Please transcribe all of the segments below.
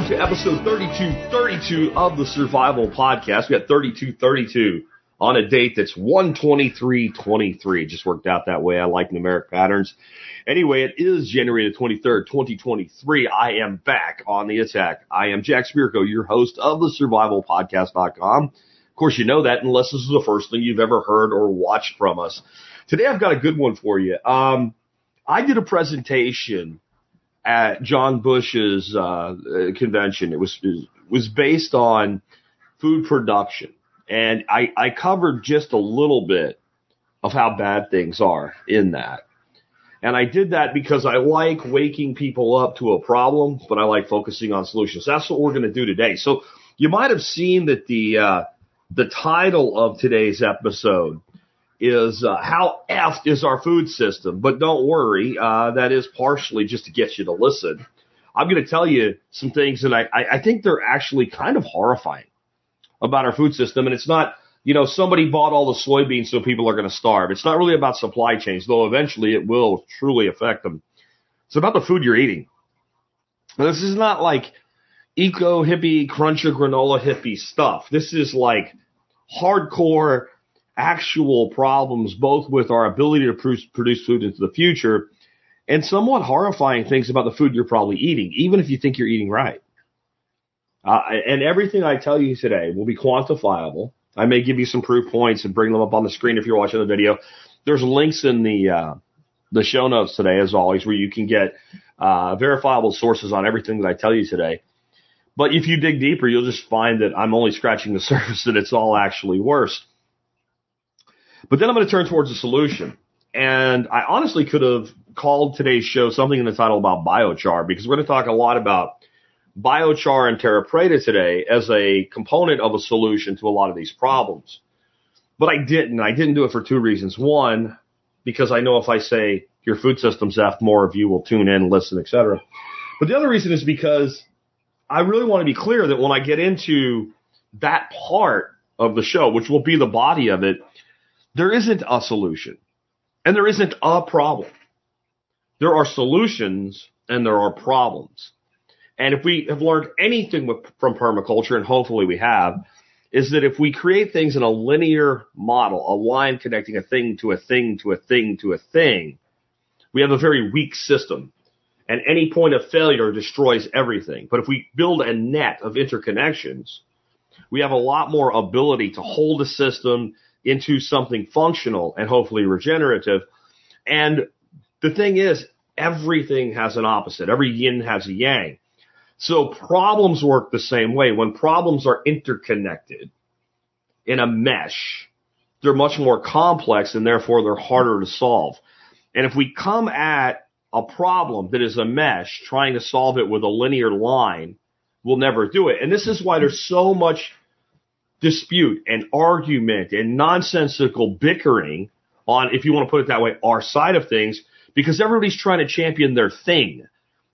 Welcome to episode 3232 of the Survival Podcast. We got 3232 on a date that's 12323. Just worked out that way. I like numeric patterns. Anyway, it is January the 23rd, 2023. I am back on the attack. I am Jack Spirko, your host of the survivalpodcast.com. Of course, you know that unless this is the first thing you've ever heard or watched from us. Today I've got a good one for you. Um, I did a presentation at John Bush's uh, uh, convention. It was it was based on food production, and I, I covered just a little bit of how bad things are in that. And I did that because I like waking people up to a problem, but I like focusing on solutions. That's what we're going to do today. So you might have seen that the uh, the title of today's episode is uh, how effed is our food system? But don't worry, uh, that is partially just to get you to listen. I'm going to tell you some things that I, I, I think they're actually kind of horrifying about our food system. And it's not, you know, somebody bought all the soybeans so people are going to starve. It's not really about supply chains, though eventually it will truly affect them. It's about the food you're eating. Now, this is not like eco hippie, cruncher granola hippie stuff. This is like hardcore actual problems, both with our ability to produce, food into the future and somewhat horrifying things about the food you're probably eating, even if you think you're eating right. Uh, and everything I tell you today will be quantifiable. I may give you some proof points and bring them up on the screen if you're watching the video. There's links in the uh, the show notes today, as always, where you can get uh, verifiable sources on everything that I tell you today. But if you dig deeper, you'll just find that I'm only scratching the surface, that it's all actually worse. But then I'm going to turn towards a solution. And I honestly could have called today's show something in the title about biochar because we're going to talk a lot about biochar and terra preta today as a component of a solution to a lot of these problems. But I didn't. I didn't do it for two reasons. One, because I know if I say your food system's F, more of you will tune in, listen, etc. But the other reason is because I really want to be clear that when I get into that part of the show, which will be the body of it, there isn't a solution and there isn't a problem. There are solutions and there are problems. And if we have learned anything with, from permaculture, and hopefully we have, is that if we create things in a linear model, a line connecting a thing to a thing to a thing to a thing, we have a very weak system. And any point of failure destroys everything. But if we build a net of interconnections, we have a lot more ability to hold a system into something functional and hopefully regenerative. And the thing is, everything has an opposite. Every yin has a yang. So problems work the same way. When problems are interconnected in a mesh, they're much more complex and therefore they're harder to solve. And if we come at a problem that is a mesh, trying to solve it with a linear line, we'll never do it. And this is why there's so much dispute and argument and nonsensical bickering on, if you want to put it that way, our side of things, because everybody's trying to champion their thing.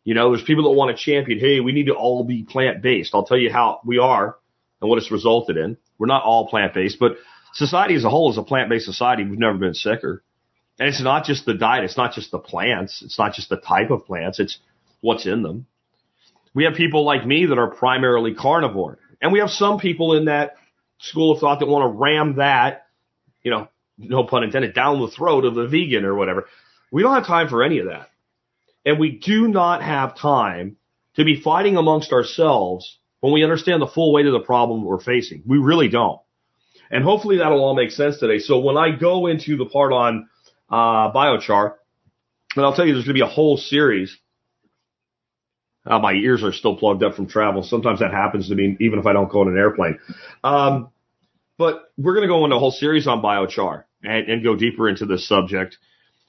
You know, there's people that want to champion, hey, we need to all be plant based. I'll tell you how we are and what it's resulted in. We're not all plant based, but society as a whole is a plant based society. We've never been sicker. And it's not just the diet. It's not just the plants. It's not just the type of plants. It's what's in them. We have people like me that are primarily carnivore. And we have some people in that school of thought that want to ram that, you know, no pun intended, down the throat of the vegan or whatever. We don't have time for any of that. And we do not have time to be fighting amongst ourselves when we understand the full weight of the problem we're facing. We really don't. And hopefully that'll all make sense today. So when I go into the part on uh, biochar, and I'll tell you, there's going to be a whole series. Uh, my ears are still plugged up from travel. Sometimes that happens to me, even if I don't go on an airplane. Um, but we're going to go into a whole series on biochar and, and go deeper into this subject.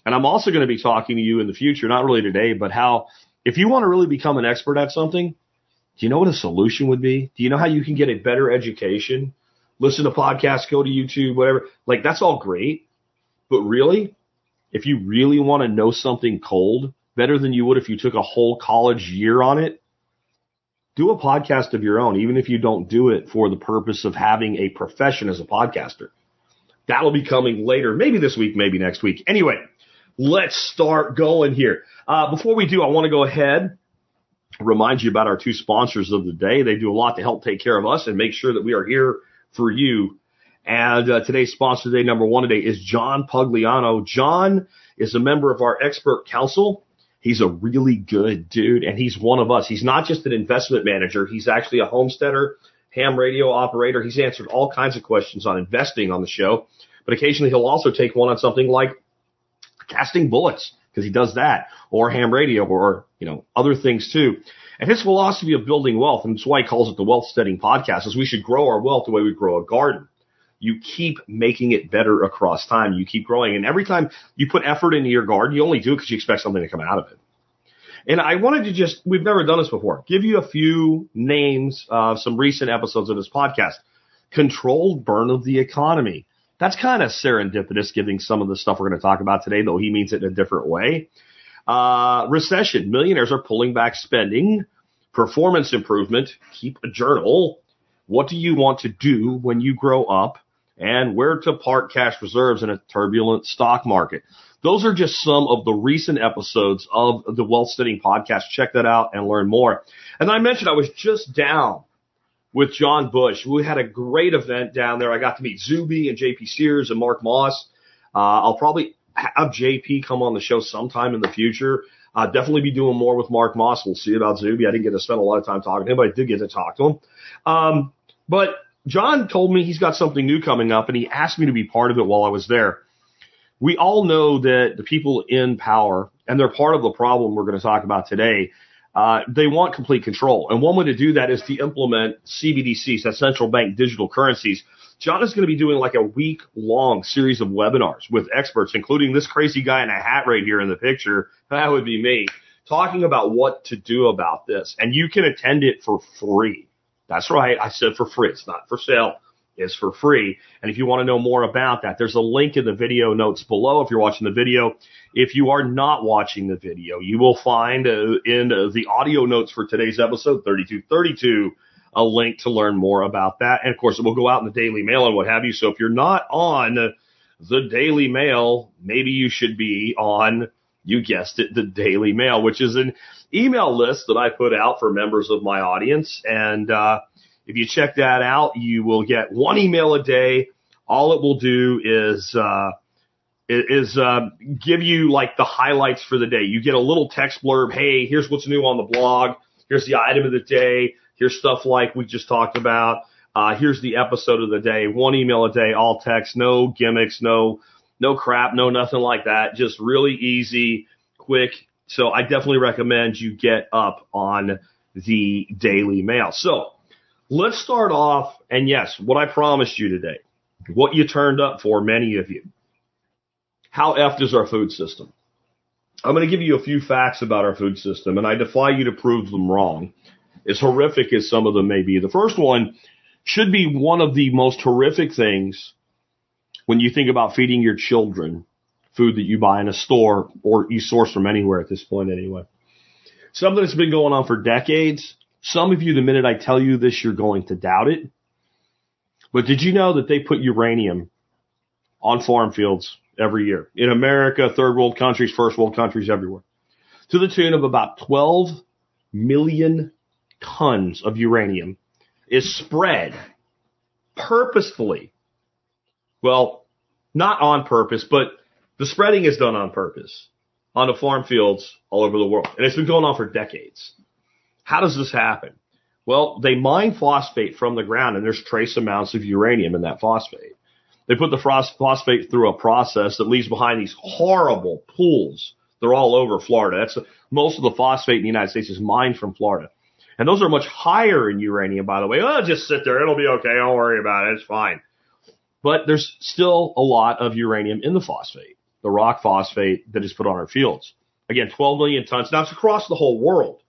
And I'm also going to be talking to you in the future, not really today, but how if you want to really become an expert at something, do you know what a solution would be? Do you know how you can get a better education? Listen to podcasts, go to YouTube, whatever. Like that's all great. But really, if you really want to know something cold better than you would if you took a whole college year on it, do a podcast of your own, even if you don't do it for the purpose of having a profession as a podcaster. That'll be coming later, maybe this week, maybe next week. Anyway, let's start going here. Uh, before we do, I want to go ahead remind you about our two sponsors of the day. They do a lot to help take care of us and make sure that we are here for you. And uh, today's sponsor today, number one today, is John Pugliano. John is a member of our expert council. He's a really good dude, and he's one of us. He's not just an investment manager. He's actually a homesteader, ham radio operator. He's answered all kinds of questions on investing on the show, but occasionally he'll also take one on something like casting bullets because he does that, or ham radio, or you know other things too. And his philosophy of building wealth, and that's why he calls it the Wealthsteading Podcast, is we should grow our wealth the way we grow a garden. You keep making it better across time. You keep growing, and every time you put effort into your garden, you only do it because you expect something to come out of it. And I wanted to just, we've never done this before, give you a few names of some recent episodes of this podcast. Controlled burn of the economy. That's kind of serendipitous, giving some of the stuff we're going to talk about today, though he means it in a different way. Uh, recession. Millionaires are pulling back spending. Performance improvement. Keep a journal. What do you want to do when you grow up? And where to park cash reserves in a turbulent stock market. Those are just some of the recent episodes of the Wealthsteading podcast. Check that out and learn more. And I mentioned I was just down with John Bush. We had a great event down there. I got to meet Zuby and JP Sears and Mark Moss. Uh, I'll probably have JP come on the show sometime in the future. Uh, definitely be doing more with Mark Moss. We'll see about Zuby. I didn't get to spend a lot of time talking to him, but I did get to talk to him. Um, but John told me he's got something new coming up and he asked me to be part of it while I was there. We all know that the people in power, and they're part of the problem we're going to talk about today, uh, they want complete control. And one way to do that is to implement CBDCs, that's central bank digital currencies. John is going to be doing like a week long series of webinars with experts, including this crazy guy in a hat right here in the picture. That would be me talking about what to do about this. And you can attend it for free. That's right. I said for free. It's not for sale is for free. And if you want to know more about that, there's a link in the video notes below if you're watching the video. If you are not watching the video, you will find uh, in uh, the audio notes for today's episode 3232 a link to learn more about that. And of course, it will go out in the Daily Mail and what have you. So if you're not on the Daily Mail, maybe you should be on, you guessed it, the Daily Mail, which is an email list that I put out for members of my audience. And, uh, if you check that out, you will get one email a day. All it will do is, uh, is uh, give you like the highlights for the day. You get a little text blurb. Hey, here's what's new on the blog. Here's the item of the day. Here's stuff like we just talked about. Uh, here's the episode of the day. One email a day, all text, no gimmicks, no no crap, no nothing like that. Just really easy, quick. So I definitely recommend you get up on the Daily Mail. So let's start off. And yes, what I promised you today, what you turned up for, many of you. How effed is our food system? I'm going to give you a few facts about our food system, and I defy you to prove them wrong. As horrific as some of them may be, the first one should be one of the most horrific things when you think about feeding your children food that you buy in a store or you source from anywhere at this point anyway. Something that's been going on for decades some of you, the minute I tell you this, you're going to doubt it. But did you know that they put uranium on farm fields every year in America, third world countries, first world countries, everywhere to the tune of about 12 million tons of uranium is spread purposefully. Well, not on purpose, but the spreading is done on purpose onto farm fields all over the world. And it's been going on for decades. How does this happen? Well, they mine phosphate from the ground and there's trace amounts of uranium in that phosphate. They put the phosphate through a process that leaves behind these horrible pools. They're all over Florida. That's most of the phosphate in the United States is mined from Florida. And those are much higher in uranium, by the way. Oh, just sit there. It'll be okay. Don't worry about it. It's fine. But there's still a lot of uranium in the phosphate, the rock phosphate that is put on our fields. Again, 12 million tons. Now it's across the whole world.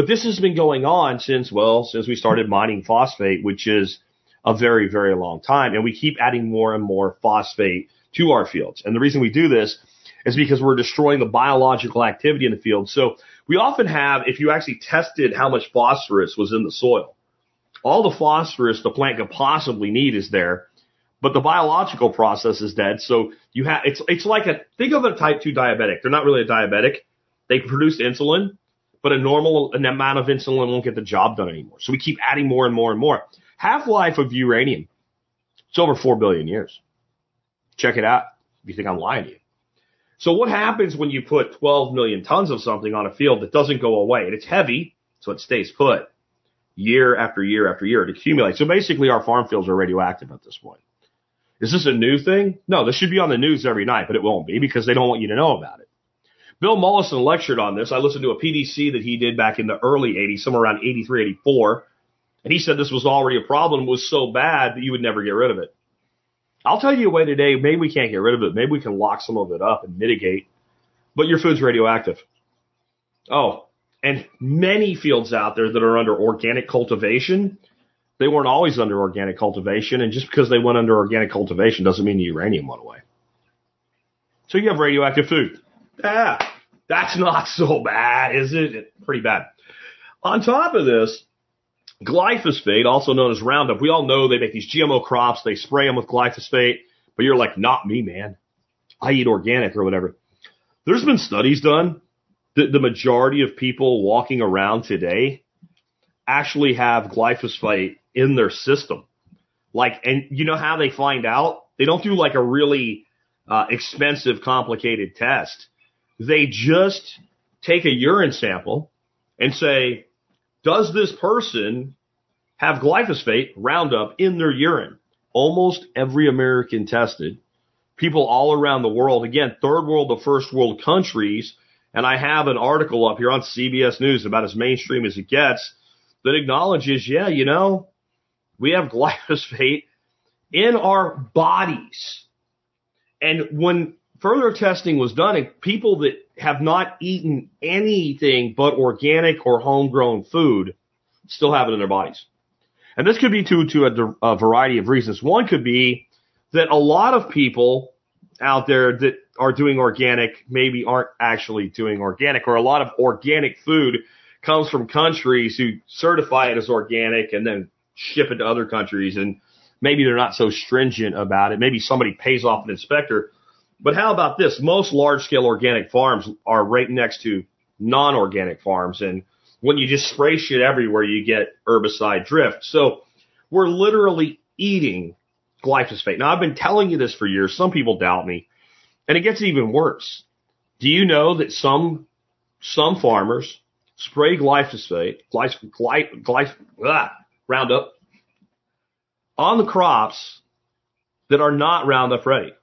But this has been going on since, well, since we started mining phosphate, which is a very, very long time. And we keep adding more and more phosphate to our fields. And the reason we do this is because we're destroying the biological activity in the field. So we often have, if you actually tested how much phosphorus was in the soil, all the phosphorus the plant could possibly need is there, but the biological process is dead. So you have, it's, it's like a, think of a type 2 diabetic. They're not really a diabetic. They produce insulin, but a normal amount of insulin won't get the job done anymore. So we keep adding more and more and more. Half life of uranium, it's over 4 billion years. Check it out if you think I'm lying to you. So what happens when you put 12 million tons of something on a field that doesn't go away and it's heavy, so it stays put year after year after year. It accumulates. So basically our farm fields are radioactive at this point. Is this a new thing? No, this should be on the news every night, but it won't be because they don't want you to know about it. Bill Mollison lectured on this. I listened to a PDC that he did back in the early 80s, somewhere around 83, 84. And he said this was already a problem, was so bad that you would never get rid of it. I'll tell you a way today, maybe we can't get rid of it. Maybe we can lock some of it up and mitigate. But your food's radioactive. Oh, and many fields out there that are under organic cultivation, they weren't always under organic cultivation. And just because they went under organic cultivation doesn't mean the uranium went away. So you have radioactive food. Yeah, that's not so bad, is it? Pretty bad. On top of this, glyphosate, also known as Roundup, we all know they make these GMO crops, they spray them with glyphosate, but you're like, not me, man. I eat organic or whatever. There's been studies done that the majority of people walking around today actually have glyphosate in their system. Like, and you know how they find out? They don't do like a really uh, expensive, complicated test. They just take a urine sample and say, does this person have glyphosate Roundup in their urine? Almost every American tested, people all around the world, again, third world to first world countries, and I have an article up here on CBS News about as mainstream as it gets that acknowledges, yeah, you know, we have glyphosate in our bodies. And when further testing was done, and people that have not eaten anything but organic or homegrown food still have it in their bodies. And this could be to, to a, a variety of reasons. One could be that a lot of people out there that are doing organic maybe aren't actually doing organic or a lot of organic food comes from countries who certify it as organic and then ship it to other countries and maybe they're not so stringent about it. Maybe somebody pays off an inspector. But how about this? Most large scale organic farms are right next to non organic farms and when you just spray shit everywhere, you get herbicide drift. So we're literally eating glyphosate. Now I've been telling you this for years. Some people doubt me and it gets even worse. Do you know that some, some farmers spray glyphosate, glyph, glyph, glyph, ah, Roundup on the crops that are not Roundup ready?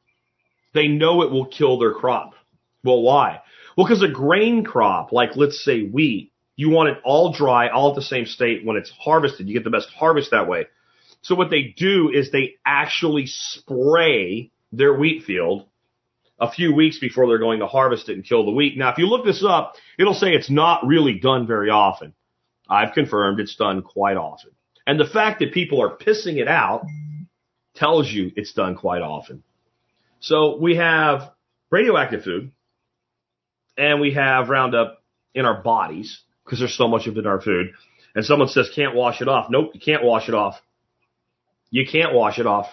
They know it will kill their crop. Well, why? Well, because a grain crop, like let's say wheat, you want it all dry, all at the same state. When it's harvested, you get the best harvest that way. So what they do is they actually spray their wheat field a few weeks before they're going to harvest it and kill the wheat. Now, if you look this up, it'll say it's not really done very often. I've confirmed it's done quite often. And the fact that people are pissing it out tells you it's done quite often. So we have radioactive food and we have Roundup in our bodies because there's so much of it in our food. And someone says, can't wash it off. Nope, you can't wash it off. You can't wash it off.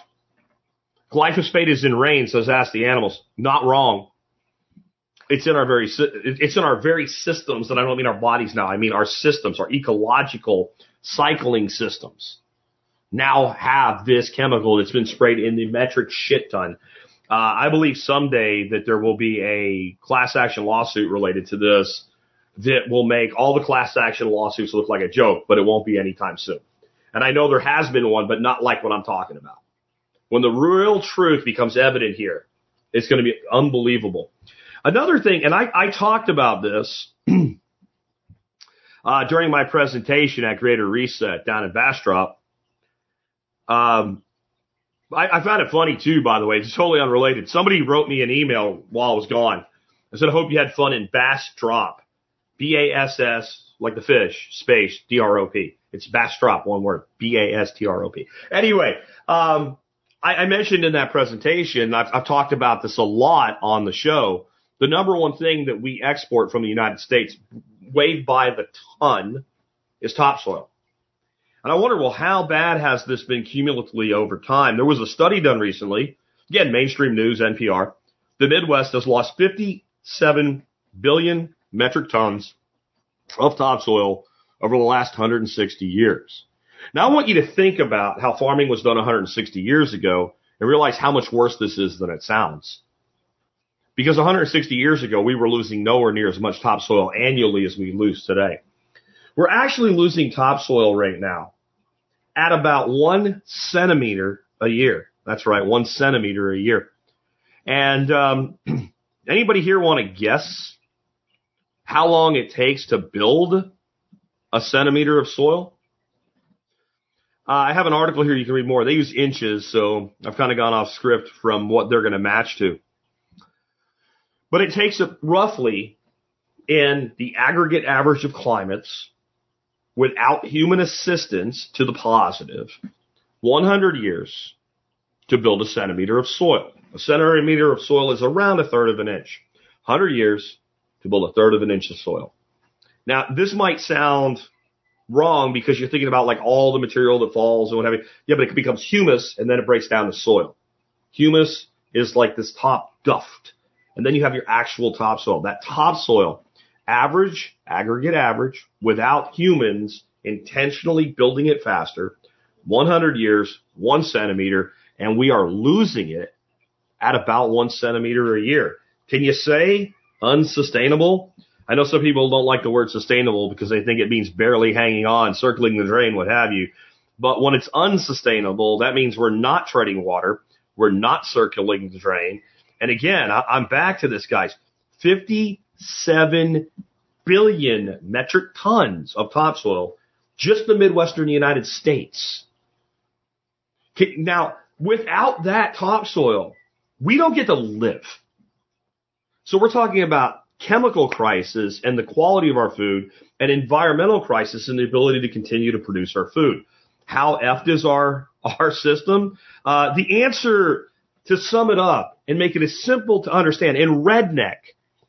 Glyphosate is in rain, says ask the animals. Not wrong. It's in our very, it's in our very systems, and I don't mean our bodies now. I mean our systems, our ecological cycling systems now have this chemical that's been sprayed in the metric shit ton. Uh, I believe someday that there will be a class action lawsuit related to this that will make all the class action lawsuits look like a joke, but it won't be anytime soon. And I know there has been one, but not like what I'm talking about. When the real truth becomes evident here, it's going to be unbelievable. Another thing, and I, I talked about this uh, during my presentation at Greater Reset down in Bastrop. Um, I, I found it funny too, by the way. It's totally unrelated. Somebody wrote me an email while I was gone. I said, I hope you had fun in Bass Drop. B-A-S-S, like the fish, space, D-R-O-P. It's Bass Drop, one word. B-A-S-T-R-O-P. Anyway, um, I, I mentioned in that presentation, I've, I've talked about this a lot on the show. The number one thing that we export from the United States, weighed by the ton is topsoil. And I wonder, well, how bad has this been cumulatively over time? There was a study done recently, again, mainstream news, NPR. The Midwest has lost 57 billion metric tons of topsoil over the last 160 years. Now I want you to think about how farming was done 160 years ago and realize how much worse this is than it sounds. Because 160 years ago, we were losing nowhere near as much topsoil annually as we lose today. We're actually losing topsoil right now at about one centimeter a year. That's right, one centimeter a year. And um, anybody here want to guess how long it takes to build a centimeter of soil? Uh, I have an article here you can read more. They use inches, so I've kind of gone off script from what they're going to match to. But it takes roughly in the aggregate average of climates without human assistance to the positive 100 years to build a centimeter of soil. A centimeter of soil is around a third of an inch. 100 years to build a third of an inch of soil. Now, this might sound wrong because you're thinking about like all the material that falls and whatever. Yeah, but it becomes humus and then it breaks down to soil. Humus is like this top duff. And then you have your actual topsoil. That topsoil, average, aggregate average, without humans intentionally building it faster, 100 years, one centimeter, and we are losing it at about one centimeter a year. Can you say unsustainable? I know some people don't like the word sustainable because they think it means barely hanging on, circling the drain, what have you. But when it's unsustainable, that means we're not treading water. We're not circling the drain. And again, I, I'm back to this, guys. 57 billion metric tons of topsoil, just the Midwestern United States. Now, without that topsoil, we don't get to live. So we're talking about chemical crisis and the quality of our food, and environmental crisis and the ability to continue to produce our food. How effed is our our system? Uh, the answer to sum it up and make it as simple to understand in redneck,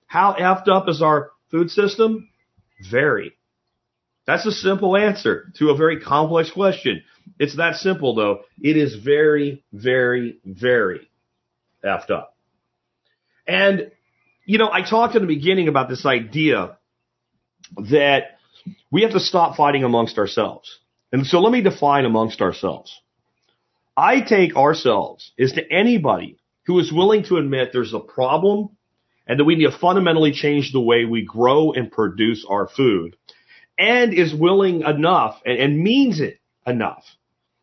how effed up is our food system? Very. That's a simple answer to a very complex question. It's that simple though. It is very, very, very effed up. And you know, I talked in the beginning about this idea that we have to stop fighting amongst ourselves. And so let me define amongst ourselves. I take ourselves as to anybody who is willing to admit there's a problem and that we need to fundamentally change the way we grow and produce our food and is willing enough and, and means it enough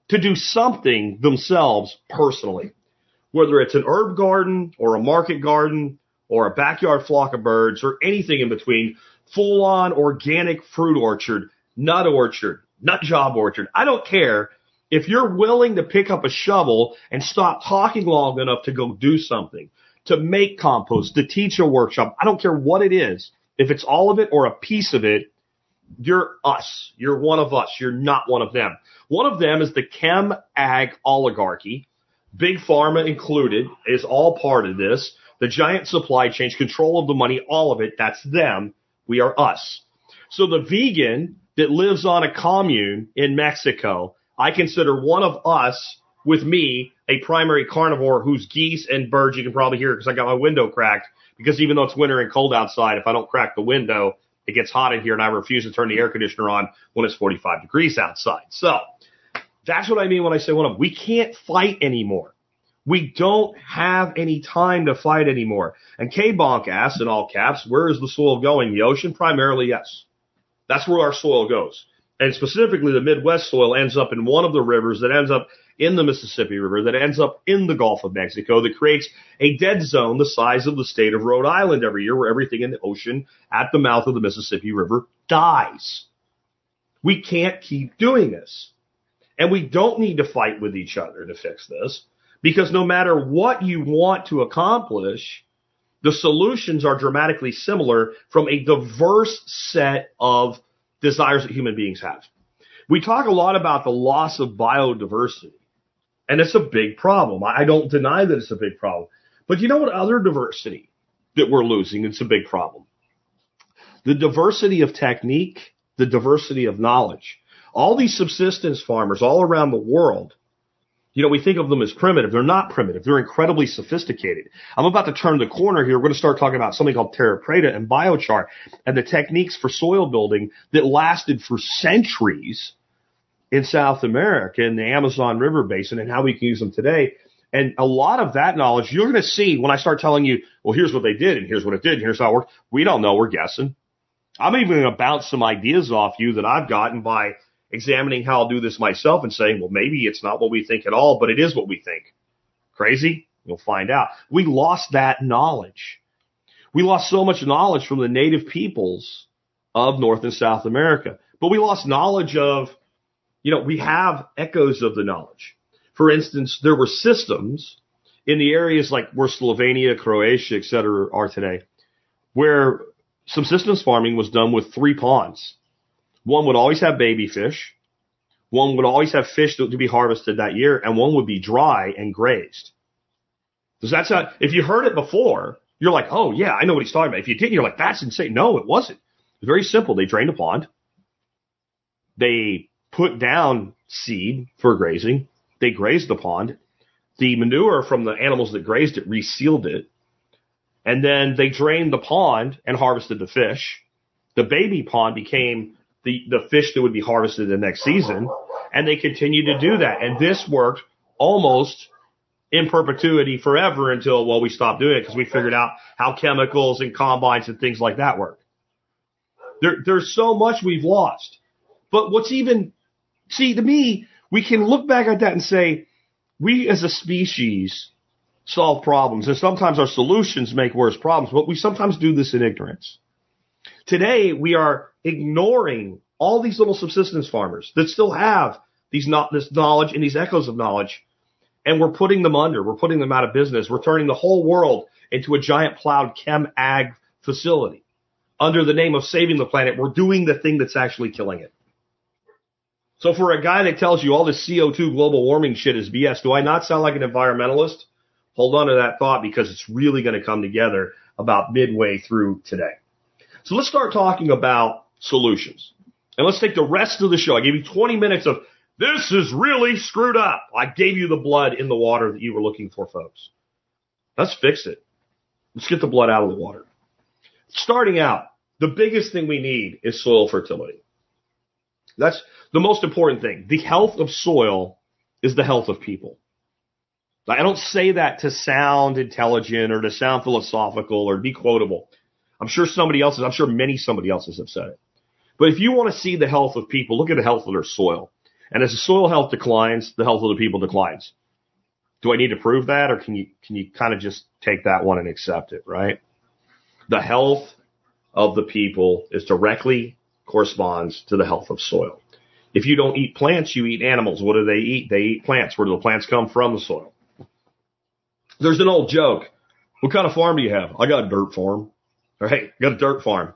to do something themselves personally, whether it's an herb garden or a market garden or a backyard flock of birds or anything in between, full on organic fruit orchard, nut orchard, nut job orchard. I don't care if you're willing to pick up a shovel and stop talking long enough to go do something, to make compost, to teach a workshop. I don't care what it is. If it's all of it or a piece of it, you're us. You're one of us. You're not one of them. One of them is the chem ag oligarchy. Big pharma included is all part of this the giant supply chains, control of the money, all of it, that's them. We are us. So the vegan that lives on a commune in Mexico, I consider one of us with me a primary carnivore whose geese and birds you can probably hear because I got my window cracked because even though it's winter and cold outside, if I don't crack the window, it gets hot in here and I refuse to turn the air conditioner on when it's 45 degrees outside. So that's what I mean when I say one of we can't fight anymore. We don't have any time to fight anymore. And K-Bonk asks in all caps, where is the soil going? The ocean? Primarily, yes. That's where our soil goes. And specifically, the Midwest soil ends up in one of the rivers that ends up in the Mississippi River that ends up in the Gulf of Mexico that creates a dead zone the size of the state of Rhode Island every year where everything in the ocean at the mouth of the Mississippi River dies. We can't keep doing this. And we don't need to fight with each other to fix this. Because no matter what you want to accomplish, the solutions are dramatically similar from a diverse set of desires that human beings have. We talk a lot about the loss of biodiversity, and it's a big problem. I don't deny that it's a big problem. But you know what other diversity that we're losing? It's a big problem. the diversity of technique, the diversity of knowledge. All these subsistence farmers all around the world, you know, we think of them as primitive. They're not primitive. They're incredibly sophisticated. I'm about to turn the corner here. We're going to start talking about something called terra preta and biochar and the techniques for soil building that lasted for centuries in South America in the Amazon River Basin and how we can use them today. And a lot of that knowledge you're going to see when I start telling you, well, here's what they did and here's what it did and here's how it worked. We don't know. We're guessing. I'm even going to bounce some ideas off you that I've gotten by examining how I'll do this myself and saying, well, maybe it's not what we think at all, but it is what we think. Crazy? You'll find out. We lost that knowledge. We lost so much knowledge from the native peoples of North and South America, but we lost knowledge of, you know, we have echoes of the knowledge. For instance, there were systems in the areas like where Slovenia, Croatia, et cetera are today, where subsistence farming was done with three ponds. One would always have baby fish. One would always have fish to be harvested that year, and one would be dry and grazed. Does that sound? If you heard it before, you're like, oh yeah, I know what he's talking about. If you didn't, you're like, that's insane. No, it wasn't. It's very simple. They drained a pond. They put down seed for grazing. They grazed the pond. The manure from the animals that grazed it resealed it. And then they drained the pond and harvested the fish. The baby pond became the, the fish that would be harvested the next season. And they continued to do that. And this worked almost in perpetuity forever until, well, we stopped doing it because we figured out how chemicals and combines and things like that work. There, there's so much we've lost. But what's even, see, to me, we can look back at that and say, we as a species solve problems. And sometimes our solutions make worse problems, but we sometimes do this in ignorance. Today, we are ignoring all these little subsistence farmers that still have these not, this knowledge and these echoes of knowledge, and we're putting them under. We're putting them out of business. We're turning the whole world into a giant plowed chem ag facility. Under the name of saving the planet, we're doing the thing that's actually killing it. So for a guy that tells you all this CO2 global warming shit is BS, do I not sound like an environmentalist? Hold on to that thought because it's really going to come together about midway through today. So let's start talking about solutions. And let's take the rest of the show. I gave you 20 minutes of this is really screwed up. I gave you the blood in the water that you were looking for, folks. Let's fix it. Let's get the blood out of the water. Starting out, the biggest thing we need is soil fertility. That's the most important thing. The health of soil is the health of people. I don't say that to sound intelligent or to sound philosophical or be quotable. I'm sure somebody else is, I'm sure many somebody else's have said it. But if you want to see the health of people, look at the health of their soil. And as the soil health declines, the health of the people declines. Do I need to prove that or can you, can you kind of just take that one and accept it, right? The health of the people is directly corresponds to the health of soil. If you don't eat plants, you eat animals. What do they eat? They eat plants. Where do the plants come from? The soil. There's an old joke. What kind of farm do you have? I got a dirt farm. Right, got a dirt farm.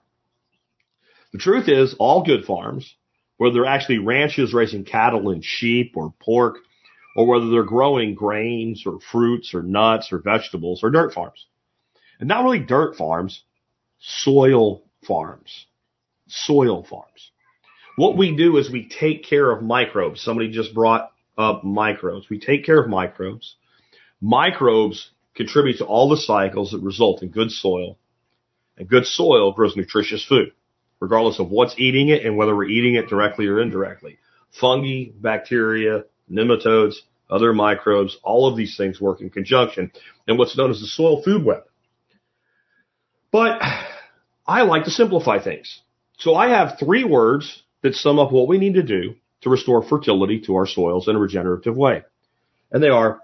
The truth is, all good farms, whether they're actually ranches raising cattle and sheep or pork, or whether they're growing grains or fruits or nuts or vegetables, are dirt farms. And not really dirt farms, soil farms. Soil farms. What we do is we take care of microbes. Somebody just brought up microbes. We take care of microbes Microbes contribute to all the cycles that result in good soil, and good soil grows nutritious food, regardless of what's eating it and whether we're eating it directly or indirectly. Fungi, bacteria, nematodes, other microbes, all of these things work in conjunction in what's known as the soil food web. But I like to simplify things. So I have three words that sum up what we need to do to restore fertility to our soils in a regenerative way. And they are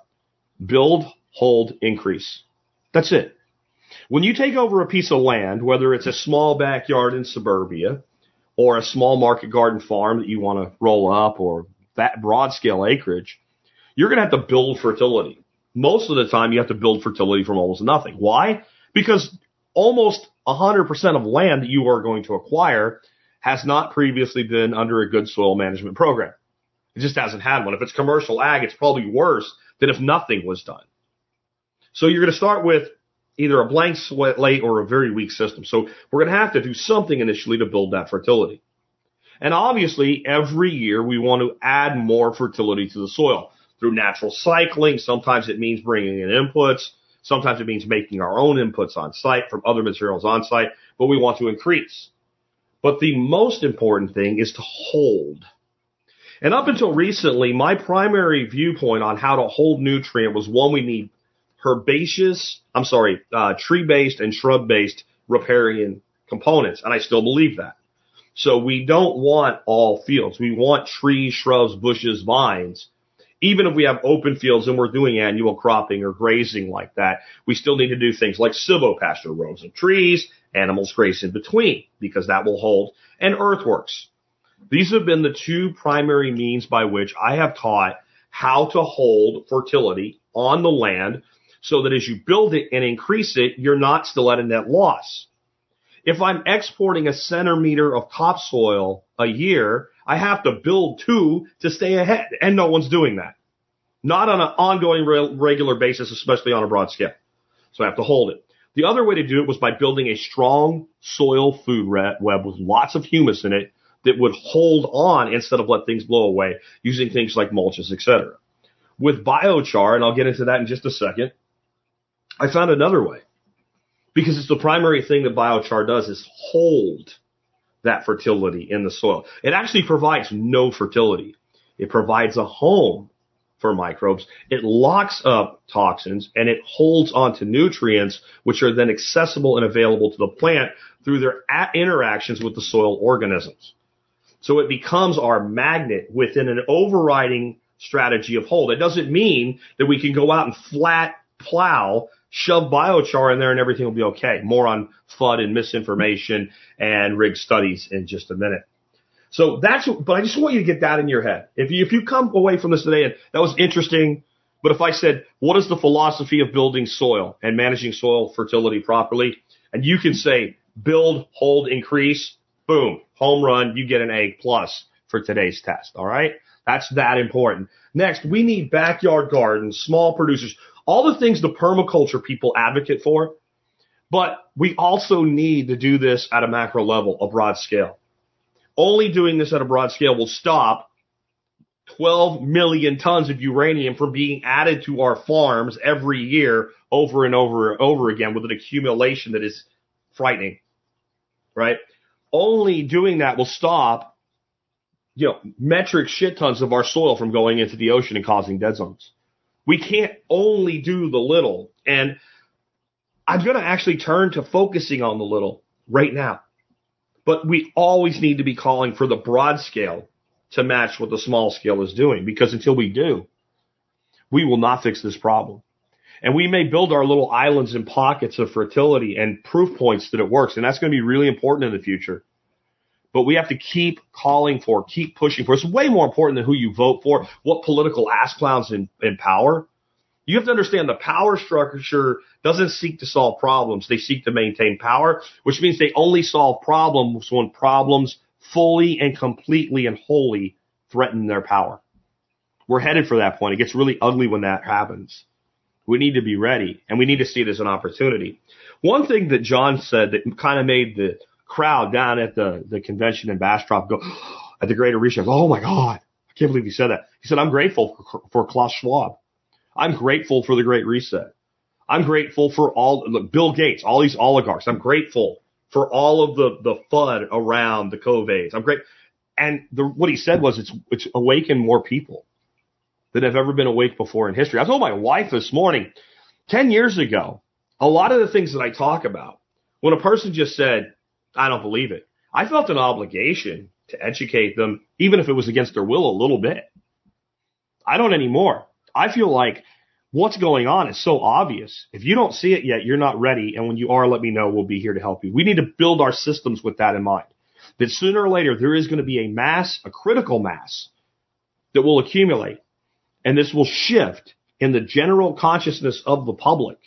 build, hold, increase. That's it. When you take over a piece of land, whether it's a small backyard in suburbia or a small market garden farm that you want to roll up or that broad scale acreage, you're going to have to build fertility. Most of the time you have to build fertility from almost nothing. Why? Because almost 100% of land that you are going to acquire has not previously been under a good soil management program. It just hasn't had one. If it's commercial ag, it's probably worse than if nothing was done. So you're going to start with either a blank slate or a very weak system. So we're going to have to do something initially to build that fertility. And obviously, every year we want to add more fertility to the soil through natural cycling. Sometimes it means bringing in inputs. Sometimes it means making our own inputs on site from other materials on site, but we want to increase. But the most important thing is to hold. And up until recently, my primary viewpoint on how to hold nutrient was one, we need herbaceous, I'm sorry, uh, tree-based and shrub-based riparian components. And I still believe that. So we don't want all fields. We want trees, shrubs, bushes, vines. Even if we have open fields and we're doing annual cropping or grazing like that, we still need to do things like silvopasture, rows of trees, animals graze in between because that will hold, and earthworks. These have been the two primary means by which I have taught how to hold fertility on the land so that as you build it and increase it, you're not still at a net loss. If I'm exporting a centimeter of topsoil a year, I have to build two to stay ahead, and no one's doing that. Not on an ongoing re- regular basis, especially on a broad scale. So I have to hold it. The other way to do it was by building a strong soil food web with lots of humus in it that would hold on instead of let things blow away using things like mulches, etc. With biochar, and I'll get into that in just a second, I found another way because it's the primary thing that biochar does is hold that fertility in the soil. It actually provides no fertility. It provides a home for microbes. It locks up toxins and it holds onto nutrients, which are then accessible and available to the plant through their interactions with the soil organisms. So it becomes our magnet within an overriding strategy of hold. It doesn't mean that we can go out and flat plow shove biochar in there and everything will be okay. More on FUD and misinformation and rig studies in just a minute. So that's, but I just want you to get that in your head. If you, if you come away from this today and that was interesting, but if I said, what is the philosophy of building soil and managing soil fertility properly? And you can say, build, hold, increase, boom, home run, you get an A plus for today's test. All right. That's that important. Next, we need backyard gardens, small producers all the things the permaculture people advocate for, but we also need to do this at a macro level, a broad scale. Only doing this at a broad scale will stop 12 million tons of uranium from being added to our farms every year over and over and over again with an accumulation that is frightening, right? Only doing that will stop, you know, metric shit tons of our soil from going into the ocean and causing dead zones. We can't only do the little. And I'm going to actually turn to focusing on the little right now. But we always need to be calling for the broad scale to match what the small scale is doing because until we do, we will not fix this problem. And we may build our little islands and pockets of fertility and proof points that it works. And that's going to be really important in the future but we have to keep calling for, keep pushing for. It's way more important than who you vote for, what political ass clowns in, in power. You have to understand the power structure doesn't seek to solve problems. They seek to maintain power, which means they only solve problems when problems fully and completely and wholly threaten their power. We're headed for that point. It gets really ugly when that happens. We need to be ready and we need to see it as an opportunity. One thing that John said that kind of made the crowd down at the, the convention in Bastrop go, at the Greater Reset, oh my God, I can't believe he said that. He said, I'm grateful for, for Klaus Schwab. I'm grateful for the Great Reset. I'm grateful for all, look, Bill Gates, all these oligarchs. I'm grateful for all of the, the FUD around the COVIDs. I'm great. And the, what he said was it's, it's awakened more people than have ever been awake before in history. I told my wife this morning, 10 years ago, a lot of the things that I talk about, when a person just said, I don't believe it. I felt an obligation to educate them, even if it was against their will a little bit. I don't anymore. I feel like what's going on is so obvious. If you don't see it yet, you're not ready. And when you are, let me know. We'll be here to help you. We need to build our systems with that in mind. That sooner or later, there is going to be a mass, a critical mass that will accumulate. And this will shift in the general consciousness of the public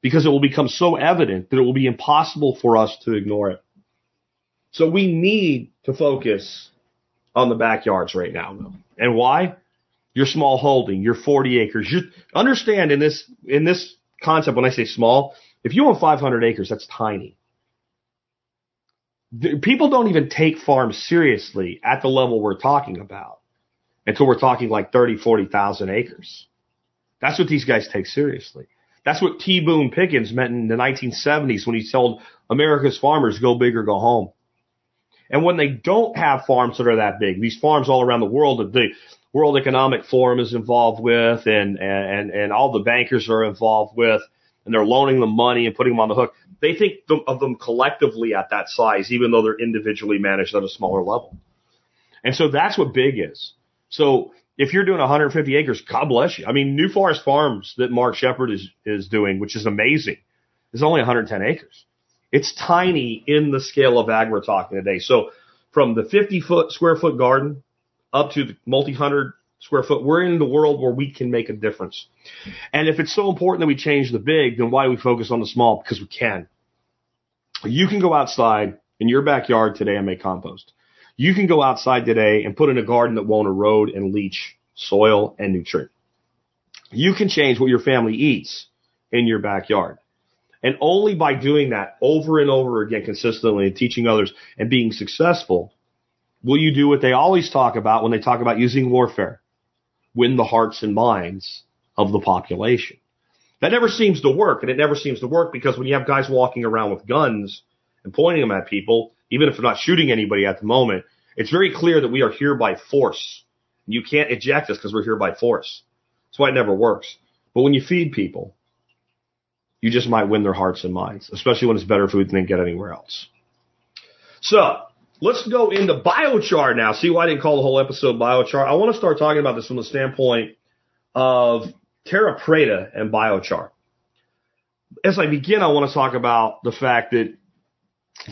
because it will become so evident that it will be impossible for us to ignore it. So we need to focus on the backyards right now, though. And why? Your small holding, your 40 acres. You understand in this in this concept when I say small, If you own 500 acres, that's tiny. People don't even take farms seriously at the level we're talking about until we're talking like 30, 40,000 acres. That's what these guys take seriously. That's what T. Boone Pickens meant in the 1970s when he told America's farmers, go big or go home. And when they don't have farms that are that big, these farms all around the world that the World Economic Forum is involved with and, and, and all the bankers are involved with, and they're loaning them money and putting them on the hook, they think of them collectively at that size, even though they're individually managed at a smaller level. And so that's what big is. So if you're doing 150 acres, God bless you. I mean, New Forest Farms that Mark Shepard is, is doing, which is amazing, is only 110 acres. It's tiny in the scale of ag we're talking today. So from the 50 foot square foot garden up to the multi hundred square foot, we're in the world where we can make a difference. And if it's so important that we change the big, then why do we focus on the small? Because we can. You can go outside in your backyard today and make compost. You can go outside today and put in a garden that won't erode and leach soil and nutrient. You can change what your family eats in your backyard. And only by doing that over and over again consistently and teaching others and being successful will you do what they always talk about when they talk about using warfare. Win the hearts and minds of the population. That never seems to work, and it never seems to work because when you have guys walking around with guns and pointing them at people, even if they're not shooting anybody at the moment, it's very clear that we are here by force. You can't eject us because we're here by force. That's why it never works. But when you feed people, you just might win their hearts and minds, especially when it's better food than they get anywhere else. So let's go into biochar now. See why I didn't call the whole episode biochar. I want to start talking about this from the standpoint of terra preta and biochar. As I begin, I want to talk about the fact that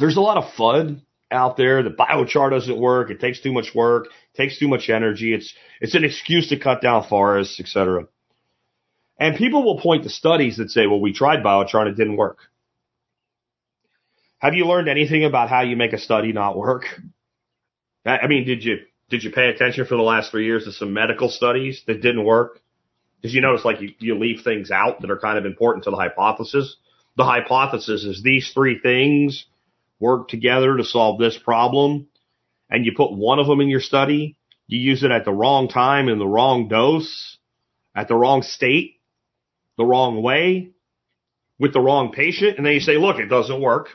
there's a lot of FUD out there that biochar doesn't work. It takes too much work, takes too much energy. It's, it's an excuse to cut down forests, etc. And people will point to studies that say, well, we tried biochar and it didn't work. Have you learned anything about how you make a study not work? I mean, did you, did you pay attention for the last three years to some medical studies that didn't work? Did you notice like you, you leave things out that are kind of important to the hypothesis? The hypothesis is these three things work together to solve this problem and you put one of them in your study, you use it at the wrong time in the wrong dose, at the wrong state, the wrong way, with the wrong patient, and then you say, look, it doesn't work.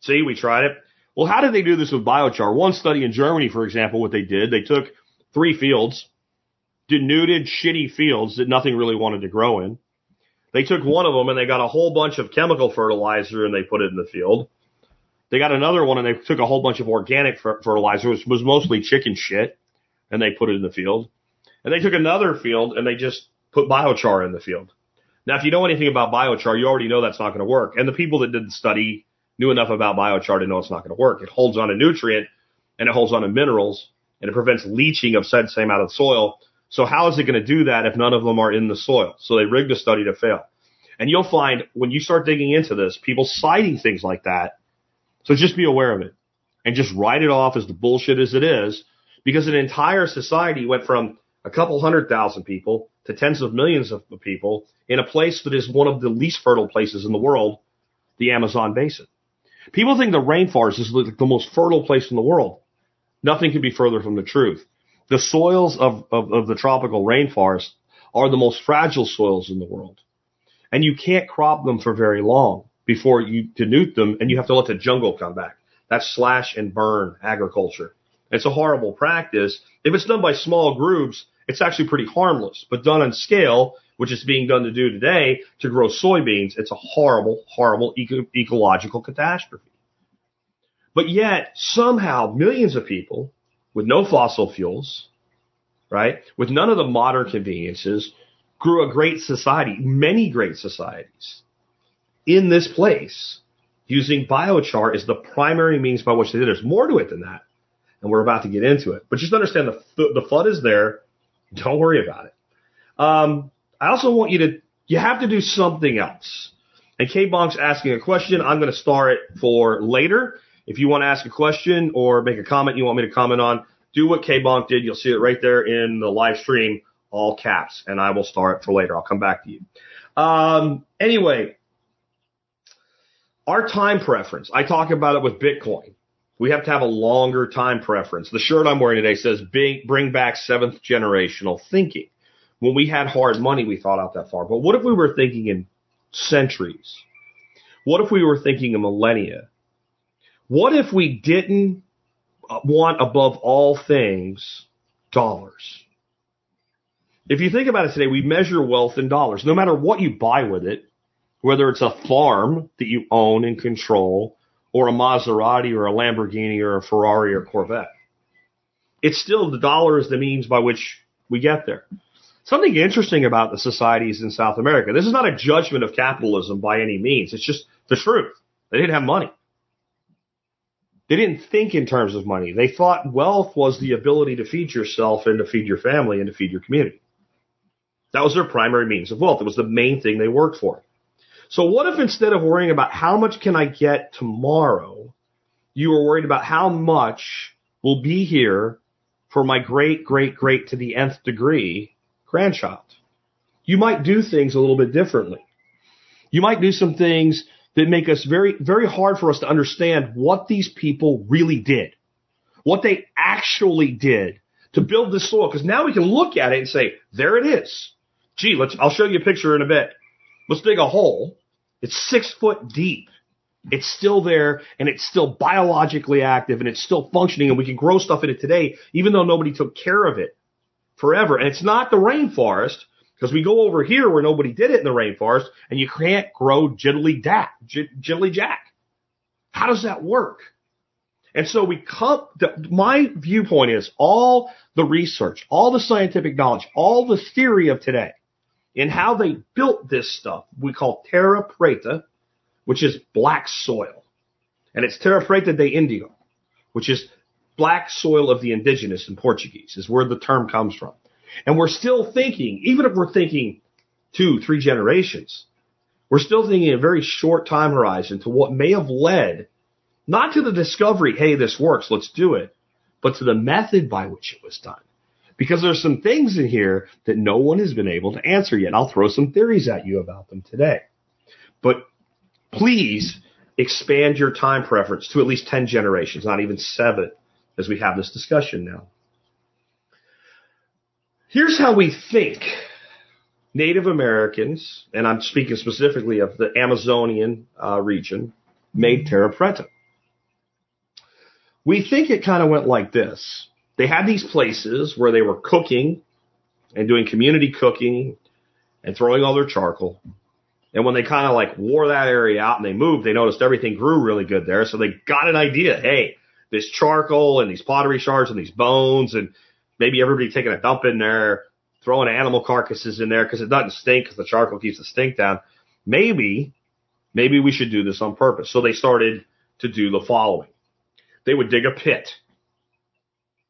See, we tried it. Well, how did they do this with biochar? One study in Germany, for example, what they did, they took three fields, denuded, shitty fields that nothing really wanted to grow in. They took one of them and they got a whole bunch of chemical fertilizer and they put it in the field. They got another one and they took a whole bunch of organic fer- fertilizer, which was mostly chicken shit, and they put it in the field. And they took another field and they just put biochar in the field. Now, if you know anything about biochar, you already know that's not going to work. And the people that did the study knew enough about biochar to know it's not going to work. It holds on to nutrient and it holds on to minerals and it prevents leaching of said same out of the soil. So how is it going to do that if none of them are in the soil? So they rigged the study to fail. And you'll find when you start digging into this, people citing things like that. So just be aware of it and just write it off as the bullshit as it is because an entire society went from a couple hundred thousand people to tens of millions of people in a place that is one of the least fertile places in the world, the Amazon basin. People think the rainforest is like the most fertile place in the world. Nothing could be further from the truth. The soils of, of, of the tropical rainforest are the most fragile soils in the world. And you can't crop them for very long before you denude them and you have to let the jungle come back. That's slash and burn agriculture. It's a horrible practice. If it's done by small groups, it's actually pretty harmless, but done on scale, which is being done to do today to grow soybeans, it's a horrible, horrible eco- ecological catastrophe. But yet somehow millions of people with no fossil fuels, right? With none of the modern conveniences grew a great society, many great societies in this place using biochar is the primary means by which they did. There's more to it than that. And we're about to get into it, but just understand the, the flood is there. Don't worry about it. Um, I also want you to, you have to do something else. And K Bonk's asking a question. I'm going to star it for later. If you want to ask a question or make a comment you want me to comment on, do what K Bonk did. You'll see it right there in the live stream, all caps, and I will star it for later. I'll come back to you. Um, anyway, Our time preference, I talk about it with Bitcoin. We have to have a longer time preference. The shirt I'm wearing today says bring back seventh generational thinking. When we had hard money, we thought out that far. But what if we were thinking in centuries? What if we were thinking in millennia? What if we didn't want above all things dollars? If you think about it today, we measure wealth in dollars. No matter what you buy with it, whether it's a farm that you own and control, or a Maserati or a Lamborghini or a Ferrari or Corvette. It's still the dollar is the means by which we get there. Something interesting about the societies in South America. This is not a judgment of capitalism by any means. It's just the truth. They didn't have money. They didn't think in terms of money. They thought wealth was the ability to feed yourself and to feed your family and to feed your community. That was their primary means of wealth. It was the main thing they worked for. So what if instead of worrying about how much can I get tomorrow, you were worried about how much will be here for my great, great, great to the nth degree grandchild? You might do things a little bit differently. You might do some things that make us very, very hard for us to understand what these people really did, what they actually did to build this soil. Because now we can look at it and say, there it is. Gee, let's, I'll show you a picture in a bit. Let's dig a hole. It's six foot deep. It's still there and it's still biologically active and it's still functioning and we can grow stuff in it today, even though nobody took care of it forever. And it's not the rainforest because we go over here where nobody did it in the rainforest and you can't grow jiddly jack, jiddly jack. How does that work? And so we come, my viewpoint is all the research, all the scientific knowledge, all the theory of today in how they built this stuff we call terra preta, which is black soil. And it's terra preta de indio, which is black soil of the indigenous in Portuguese, is where the term comes from. And we're still thinking, even if we're thinking two, three generations, we're still thinking a very short time horizon to what may have led not to the discovery, hey, this works, let's do it, but to the method by which it was done because there's some things in here that no one has been able to answer yet. I'll throw some theories at you about them today. But please expand your time preference to at least 10 generations, not even seven, as we have this discussion now. Here's how we think Native Americans, and I'm speaking specifically of the Amazonian uh, region, made terra preta. We think it kind of went like this they had these places where they were cooking and doing community cooking and throwing all their charcoal. And when they kind of like wore that area out and they moved, they noticed everything grew really good there. So they got an idea. Hey, this charcoal and these pottery shards and these bones and maybe everybody taking a dump in there, throwing animal carcasses in there because it doesn't stink because the charcoal keeps the stink down. Maybe, maybe we should do this on purpose. So they started to do the following. They would dig a pit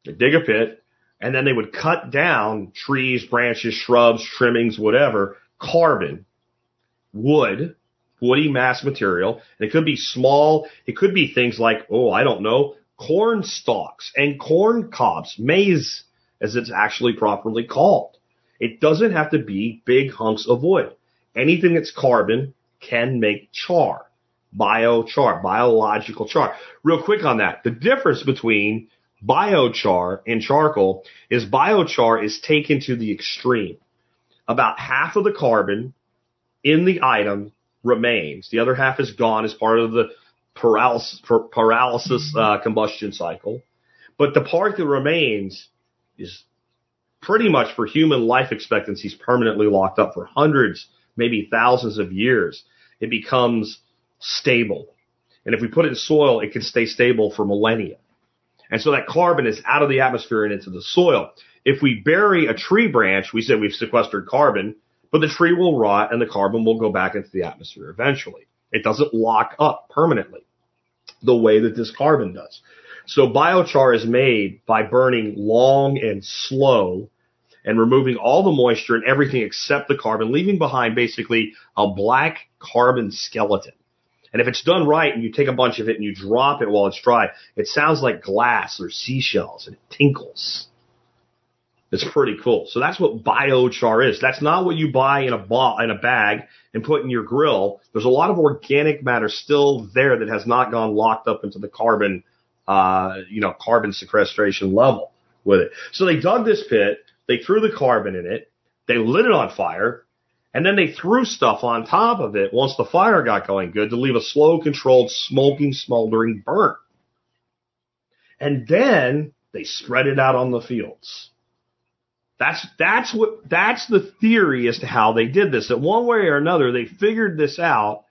they dig a pit, and then they would cut down trees, branches, shrubs, trimmings, whatever, carbon, wood, woody mass material. And it could be small. It could be things like, oh, I don't know, corn stalks and corn cobs, maize, as it's actually properly called. It doesn't have to be big hunks of wood. Anything that's carbon can make char, biochar, biological char. Real quick on that. The difference between biochar and charcoal is biochar is taken to the extreme. About half of the carbon in the item remains. The other half is gone as part of the pyrolysis, pyrolysis uh, combustion cycle. But the part that remains is pretty much for human life expectancies permanently locked up for hundreds, maybe thousands of years. It becomes stable. And if we put it in soil, it can stay stable for millennia. And so that carbon is out of the atmosphere and into the soil. If we bury a tree branch, we said we've sequestered carbon, but the tree will rot and the carbon will go back into the atmosphere eventually. It doesn't lock up permanently the way that this carbon does. So biochar is made by burning long and slow and removing all the moisture and everything except the carbon, leaving behind basically a black carbon skeleton. And if it's done right and you take a bunch of it and you drop it while it's dry, it sounds like glass or seashells and it tinkles. It's pretty cool. So that's what biochar is. That's not what you buy in a ball, in a bag and put in your grill. There's a lot of organic matter still there that has not gone locked up into the carbon, uh, you know, carbon sequestration level with it. So they dug this pit, they threw the carbon in it, they lit it on fire, and then they threw stuff on top of it once the fire got going good to leave a slow controlled smoking, smoldering burn. And then they spread it out on the fields. That's, that's what, that's the theory as to how they did this. That one way or another, they figured this out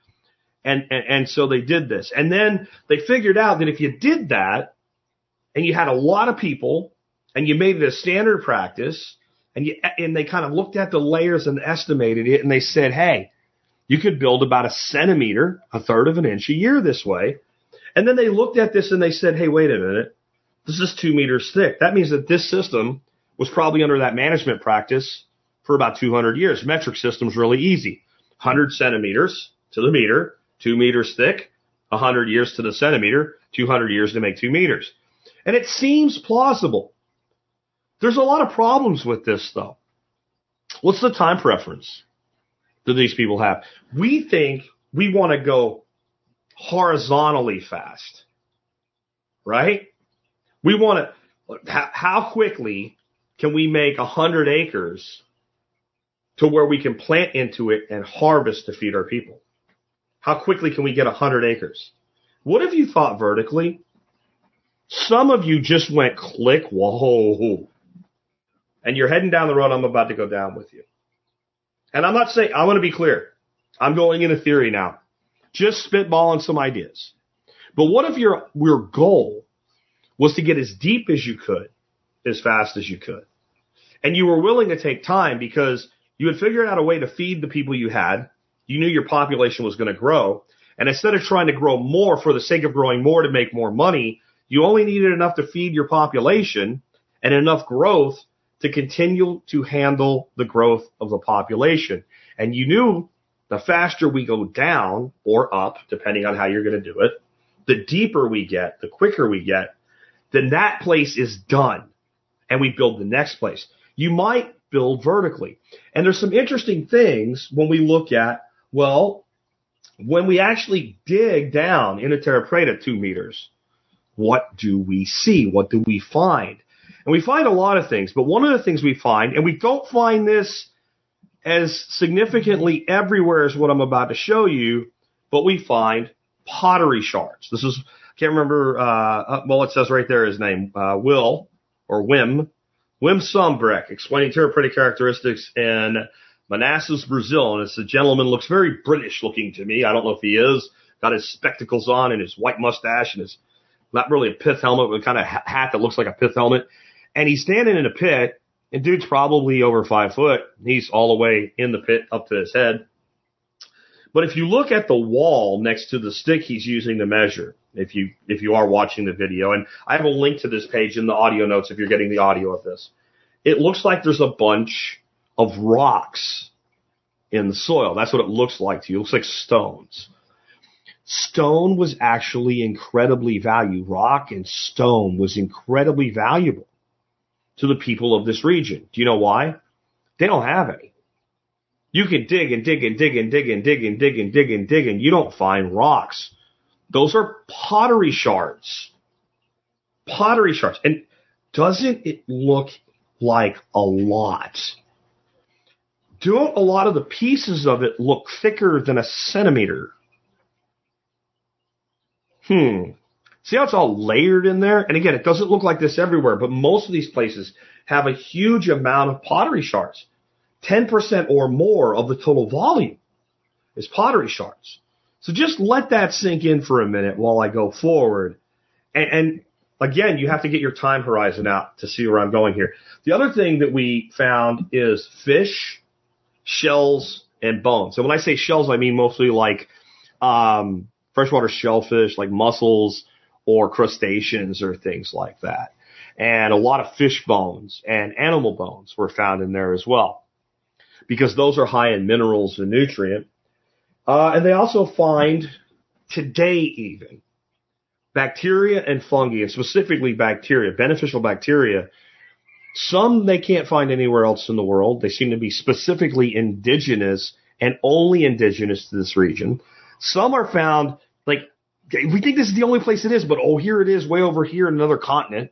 and, and, and so they did this. And then they figured out that if you did that and you had a lot of people and you made it a standard practice and you, and they kind of looked at the layers and estimated it and they said, Hey, you could build about a centimeter, a third of an inch a year this way. And then they looked at this and they said, Hey, wait a minute. This is two meters thick. That means that this system was probably under that management practice for about 200 years. Metric system's really easy. 100 centimeters to the meter, two meters thick, 100 years to the centimeter, 200 years to make two meters. And it seems plausible. There's a lot of problems with this though. What's the time preference that these people have? We think we want to go horizontally fast, right? We want to, how quickly can we make a hundred acres to where we can plant into it and harvest to feed our people? How quickly can we get a hundred acres? What if you thought vertically? Some of you just went click, whoa, and you're heading down the road I'm about to go down with you. And I'm not saying, I want to be clear. I'm going in a theory now. Just spitballing some ideas. But what if your, your goal was to get as deep as you could as fast as you could. And you were willing to take time because you had figured out a way to feed the people you had. You knew your population was going to grow. And instead of trying to grow more for the sake of growing more to make more money, you only needed enough to feed your population and enough growth to continue to handle the growth of the population. And you knew the faster we go down or up, depending on how you're going to do it, the deeper we get, the quicker we get, then that place is done and we build the next place. You might build vertically. And there's some interesting things when we look at, well, when we actually dig down in a Terra Preta two meters, what do we see? What do we find? And we find a lot of things, but one of the things we find, and we don't find this as significantly everywhere as what I'm about to show you, but we find pottery shards. This is, I can't remember, uh, well, it says right there his name, uh, Will or Wim, Wim Sombroek, explaining terra preta characteristics in Manassas, Brazil. And it's a gentleman looks very British looking to me. I don't know if he is. Got his spectacles on and his white mustache and his not really a pith helmet, but kind of hat that looks like a pith helmet. And he's standing in a pit, and dude's probably over five foot. He's all the way in the pit up to his head. But if you look at the wall next to the stick he's using to measure, if you if you are watching the video, and I have a link to this page in the audio notes if you're getting the audio of this, it looks like there's a bunch of rocks in the soil. That's what it looks like to you. It looks like stones. Stone was actually incredibly valuable. Rock and stone was incredibly valuable to the people of this region. Do you know why? They don't have any. You can dig and dig and dig and dig and dig and dig and dig and dig and you don't find rocks. Those are pottery shards. Pottery shards. And doesn't it look like a lot? Don't a lot of the pieces of it look thicker than a centimeter? Hmm. See how it's all layered in there? And again, it doesn't look like this everywhere, but most of these places have a huge amount of pottery shards. 10% or more of the total volume is pottery shards. So just let that sink in for a minute while I go forward. And, and, again, you have to get your time horizon out to see where I'm going here. The other thing that we found is fish, shells, and bones. So when I say shells, I mean mostly like um, freshwater shellfish, like mussels or crustaceans or things like that. And a lot of fish bones and animal bones were found in there as well because those are high in minerals and nutrient. Uh, and they also find today even bacteria and fungi, and specifically bacteria, beneficial bacteria Some they can't find anywhere else in the world. They seem to be specifically indigenous and only indigenous to this region. Some are found we think this is the only place it is, but oh, here it is, way over here in another continent,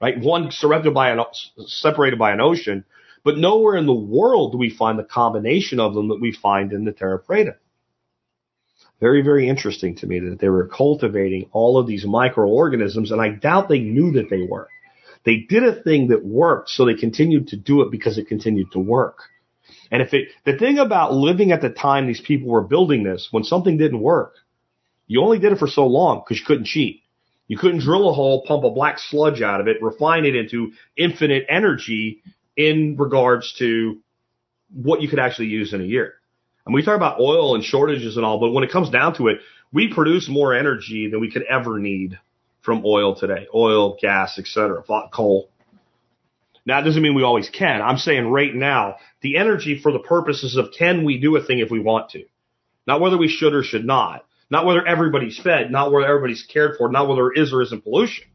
right? One surrounded by an separated by an ocean, but nowhere in the world do we find the combination of them that we find in the Terra Preta. Very, very interesting to me that they were cultivating all of these microorganisms, and I doubt they knew that they were. They did a thing that worked, so they continued to do it because it continued to work. And if it, the thing about living at the time these people were building this, when something didn't work, you only did it for so long because you couldn't cheat. You couldn't drill a hole, pump a black sludge out of it, refine it into infinite energy in regards to what you could actually use in a year. And we talk about oil and shortages and all, but when it comes down to it, we produce more energy than we could ever need from oil today. Oil, gas, etc., coal. Now, it doesn't mean we always can. I'm saying right now, the energy for the purposes of can we do a thing if we want to? Not whether we should or should not. Not whether everybody's fed, not whether everybody's cared for, not whether there is or isn't pollution.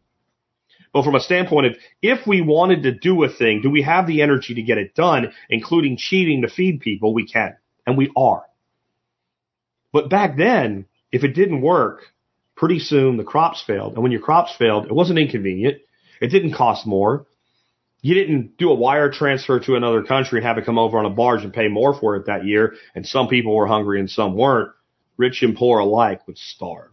But from a standpoint of if we wanted to do a thing, do we have the energy to get it done, including cheating to feed people? We can and we are. But back then, if it didn't work, pretty soon the crops failed. And when your crops failed, it wasn't inconvenient. It didn't cost more. You didn't do a wire transfer to another country and have it come over on a barge and pay more for it that year. And some people were hungry and some weren't. Rich and poor alike would starve.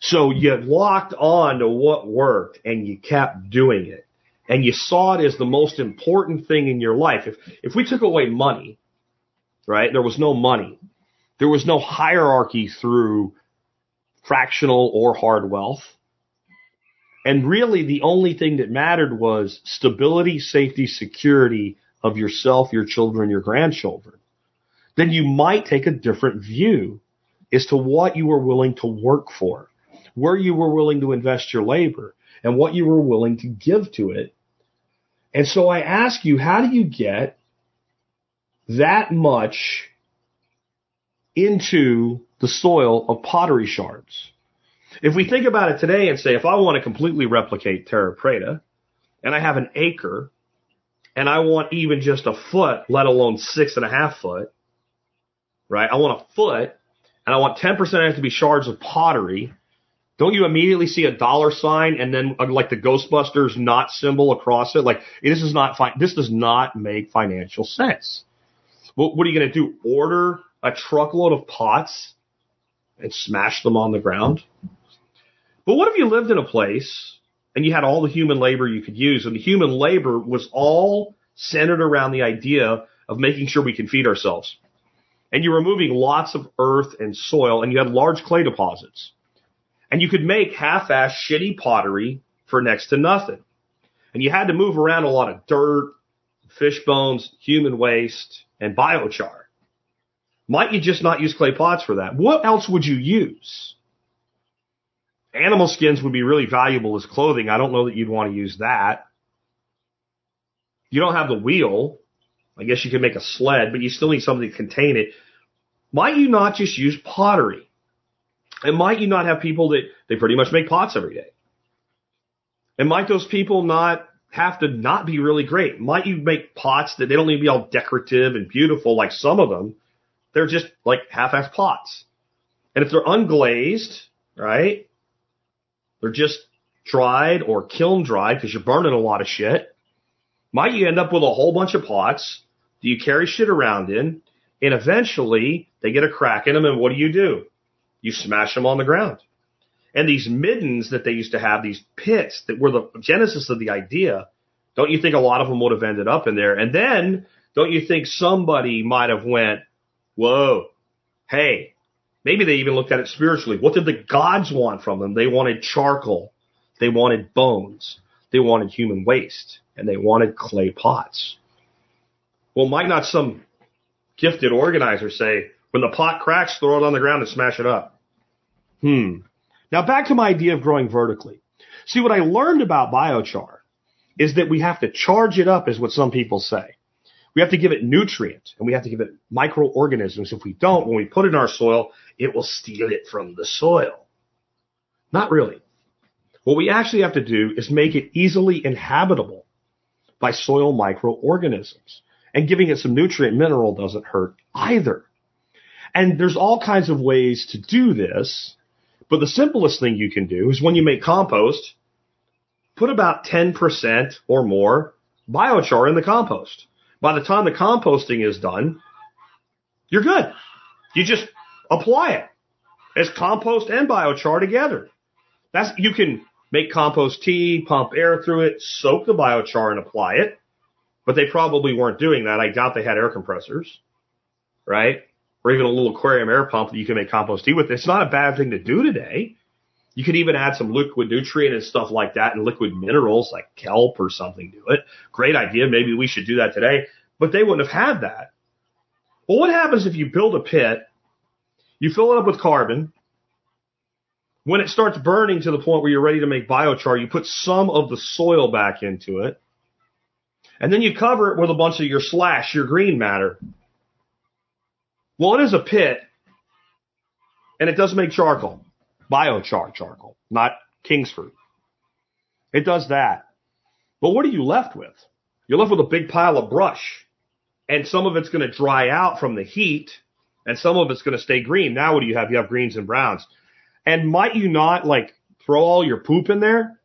So you locked on to what worked and you kept doing it. And you saw it as the most important thing in your life. If, if we took away money, right? There was no money. There was no hierarchy through fractional or hard wealth. And really the only thing that mattered was stability, safety, security of yourself, your children, your grandchildren. Then you might take a different view as to what you were willing to work for, where you were willing to invest your labor, and what you were willing to give to it. And so I ask you, how do you get that much into the soil of pottery shards. If we think about it today and say, if I want to completely replicate Terra Preta, and I have an acre, and I want even just a foot, let alone six and a half foot, right? I want a foot, and I want 10% of it to be shards of pottery. Don't you immediately see a dollar sign and then uh, like the Ghostbusters not symbol across it? Like this is not fine. This does not make financial sense. What, what are you going to do? Order a truckload of pots and smash them on the ground? But what if you lived in a place and you had all the human labor you could use and the human labor was all centered around the idea of making sure we can feed ourselves? And you're removing lots of earth and soil and you had large clay deposits. And you could make half-ass shitty pottery for next to nothing. And you had to move around a lot of dirt, fish bones, human waste, and biochar. Might you just not use clay pots for that? What else would you use? Animal skins would be really valuable as clothing. I don't know that you'd want to use that. You don't have the wheel. I guess you could make a sled, but you still need something to contain it. Might you not just use pottery? And might you not have people that they pretty much make pots every day? And might those people not have to not be really great. Might you make pots that they don't need to be all decorative and beautiful like some of them? They're just like half-ass pots. And if they're unglazed, right? They're just dried or kiln dried because you're burning a lot of shit. Might you end up with a whole bunch of pots that you carry shit around in and eventually they get a crack in them and what do you do? You smash them on the ground. And these middens that they used to have, these pits that were the genesis of the idea, don't you think a lot of them would have ended up in there? And then don't you think somebody might have went, whoa, hey, maybe they even looked at it spiritually. What did the gods want from them? They wanted charcoal. They wanted bones. They wanted human waste and they wanted clay pots. Well, might not some gifted organizer say, when the pot cracks, throw it on the ground and smash it up? Hmm. Now back to my idea of growing vertically. See, what I learned about biochar is that we have to charge it up is what some people say. We have to give it nutrients and we have to give it microorganisms. If we don't, when we put it in our soil, it will steal it from the soil. Not really. What we actually have to do is make it easily inhabitable by soil microorganisms. And giving it some nutrient mineral doesn't hurt either. And there's all kinds of ways to do this, but the simplest thing you can do is when you make compost, put about 10% or more biochar in the compost. By the time the composting is done, you're good. You just apply it as compost and biochar together. That's, you can make compost tea, pump air through it, soak the biochar and apply it. But they probably weren't doing that. I doubt they had air compressors, right? Or even a little aquarium air pump that you can make compost tea with. It's not a bad thing to do today. You could even add some liquid nutrient and stuff like that and liquid minerals like kelp or something to it. Great idea. Maybe we should do that today. But they wouldn't have had that. Well, what happens if you build a pit, you fill it up with carbon, when it starts burning to the point where you're ready to make biochar, you put some of the soil back into it. And then you cover it with a bunch of your slash, your green matter. Well, it is a pit, and it does make charcoal. Biochar charcoal, not Kingsford. It does that. But what are you left with? You're left with a big pile of brush. And some of it's going to dry out from the heat, and some of it's going to stay green. Now what do you have? You have greens and browns. And might you not like throw all your poop in there?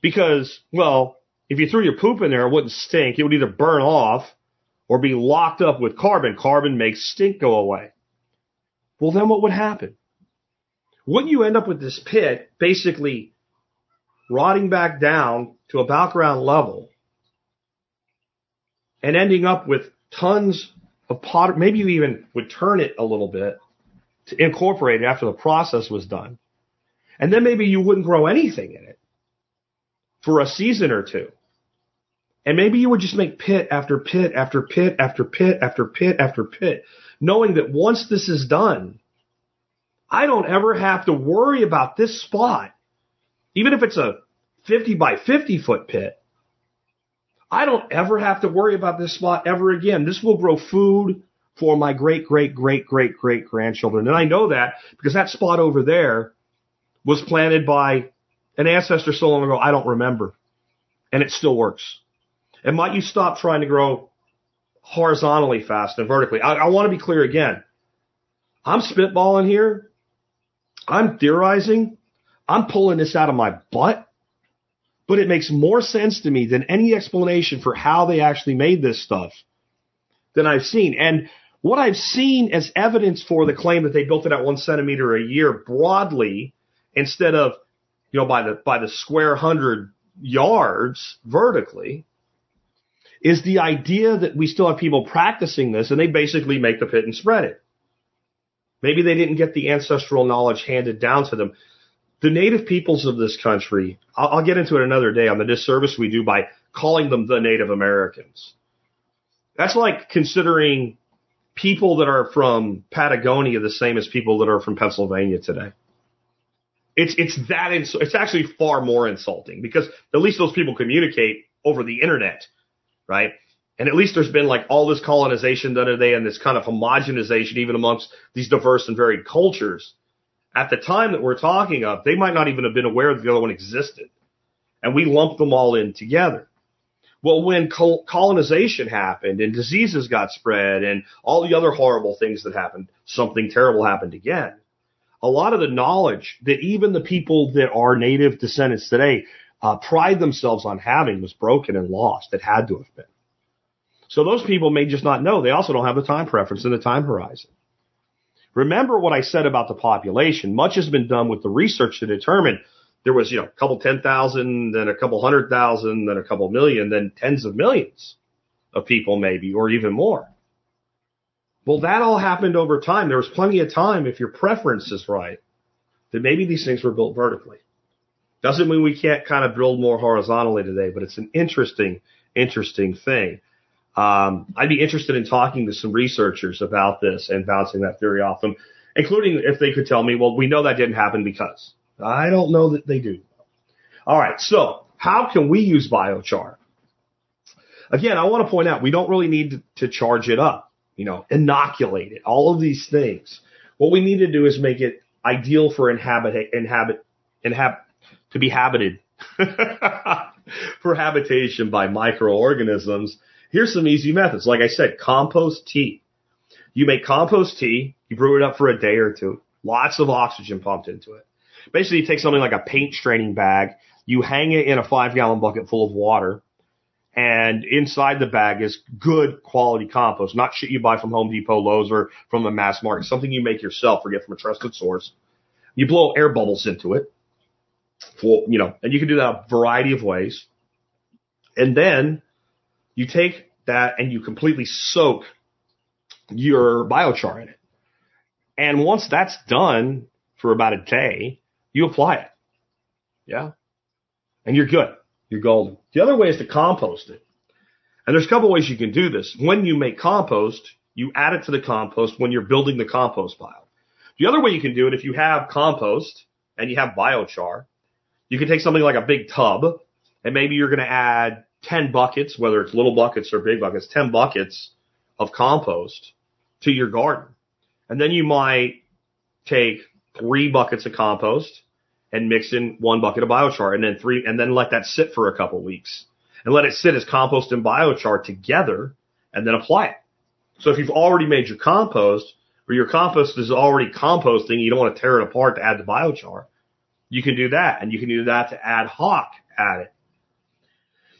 Because, well, if you threw your poop in there, it wouldn't stink. It would either burn off or be locked up with carbon. Carbon makes stink go away. Well, then what would happen? Wouldn't you end up with this pit basically rotting back down to about ground level and ending up with tons of pot? Maybe you even would turn it a little bit to incorporate it after the process was done. And then maybe you wouldn't grow anything in it for a season or two. And maybe you would just make pit after pit after pit after pit after pit after pit, knowing that once this is done, I don't ever have to worry about this spot. Even if it's a 50 by 50 foot pit, I don't ever have to worry about this spot ever again. This will grow food for my great, great, great, great, great grandchildren. And I know that because that spot over there was planted by an ancestor so long ago, I don't remember. And it still works. And might you stop trying to grow horizontally fast and vertically? I, I want to be clear again. I'm spitballing here. I'm theorizing. I'm pulling this out of my butt. But it makes more sense to me than any explanation for how they actually made this stuff than I've seen. And what I've seen as evidence for the claim that they built it at one centimeter a year broadly instead of, you know, by the, by the square hundred yards vertically is the idea that we still have people practicing this and they basically make the pit and spread it. Maybe they didn't get the ancestral knowledge handed down to them. The native peoples of this country, I'll, I'll get into it another day on the disservice we do by calling them the Native Americans. That's like considering people that are from Patagonia the same as people that are from Pennsylvania today. It's it's that ins- it's actually far more insulting because at least those people communicate over the internet, right? And at least there's been like all this colonization done today and this kind of homogenization even amongst these diverse and varied cultures. At the time that we're talking of, they might not even have been aware that the other one existed. And we lumped them all in together. Well, when col- colonization happened and diseases got spread and all the other horrible things that happened, something terrible happened again. A lot of the knowledge that even the people that are native descendants today uh, pride themselves on having was broken and lost. It had to have been. So those people may just not know. They also don't have the time preference and the time horizon. Remember what I said about the population. Much has been done with the research to determine there was, you know, a couple 10,000, then a couple hundred thousand, then a couple million, then tens of millions of people maybe, or even more. Well, that all happened over time. There was plenty of time, if your preference is right, that maybe these things were built vertically. Doesn't mean we can't kind of build more horizontally today, but it's an interesting, interesting thing. Um, I'd be interested in talking to some researchers about this and bouncing that theory off them, including if they could tell me, well, we know that didn't happen because. I don't know that they do. All right. So how can we use biochar? Again, I want to point out we don't really need to charge it up, you know, inoculate it, all of these things. What we need to do is make it ideal for inhabit, inhabit, inhabit, to be habited for habitation by microorganisms, here's some easy methods. Like I said, compost tea. You make compost tea, you brew it up for a day or two, lots of oxygen pumped into it. Basically, you take something like a paint straining bag, you hang it in a five gallon bucket full of water, and inside the bag is good quality compost, not shit you buy from Home Depot, Lowe's, or from the mass market, something you make yourself or get from a trusted source. You blow air bubbles into it, for, you know, and you can do that a variety of ways. And then you take that and you completely soak your biochar in it. And once that's done for about a day, you apply it. Yeah. And you're good. You're golden. The other way is to compost it. And there's a couple ways you can do this. When you make compost, you add it to the compost when you're building the compost pile. The other way you can do it, if you have compost and you have biochar, you can take something like a big tub and maybe you're going to add 10 buckets, whether it's little buckets or big buckets, 10 buckets of compost to your garden. And then you might take three buckets of compost and mix in one bucket of biochar and then three, and then let that sit for a couple weeks and let it sit as compost and biochar together and then apply it. So if you've already made your compost or your compost is already composting, you don't want to tear it apart to add the biochar. You can do that and you can do that to ad hoc add it.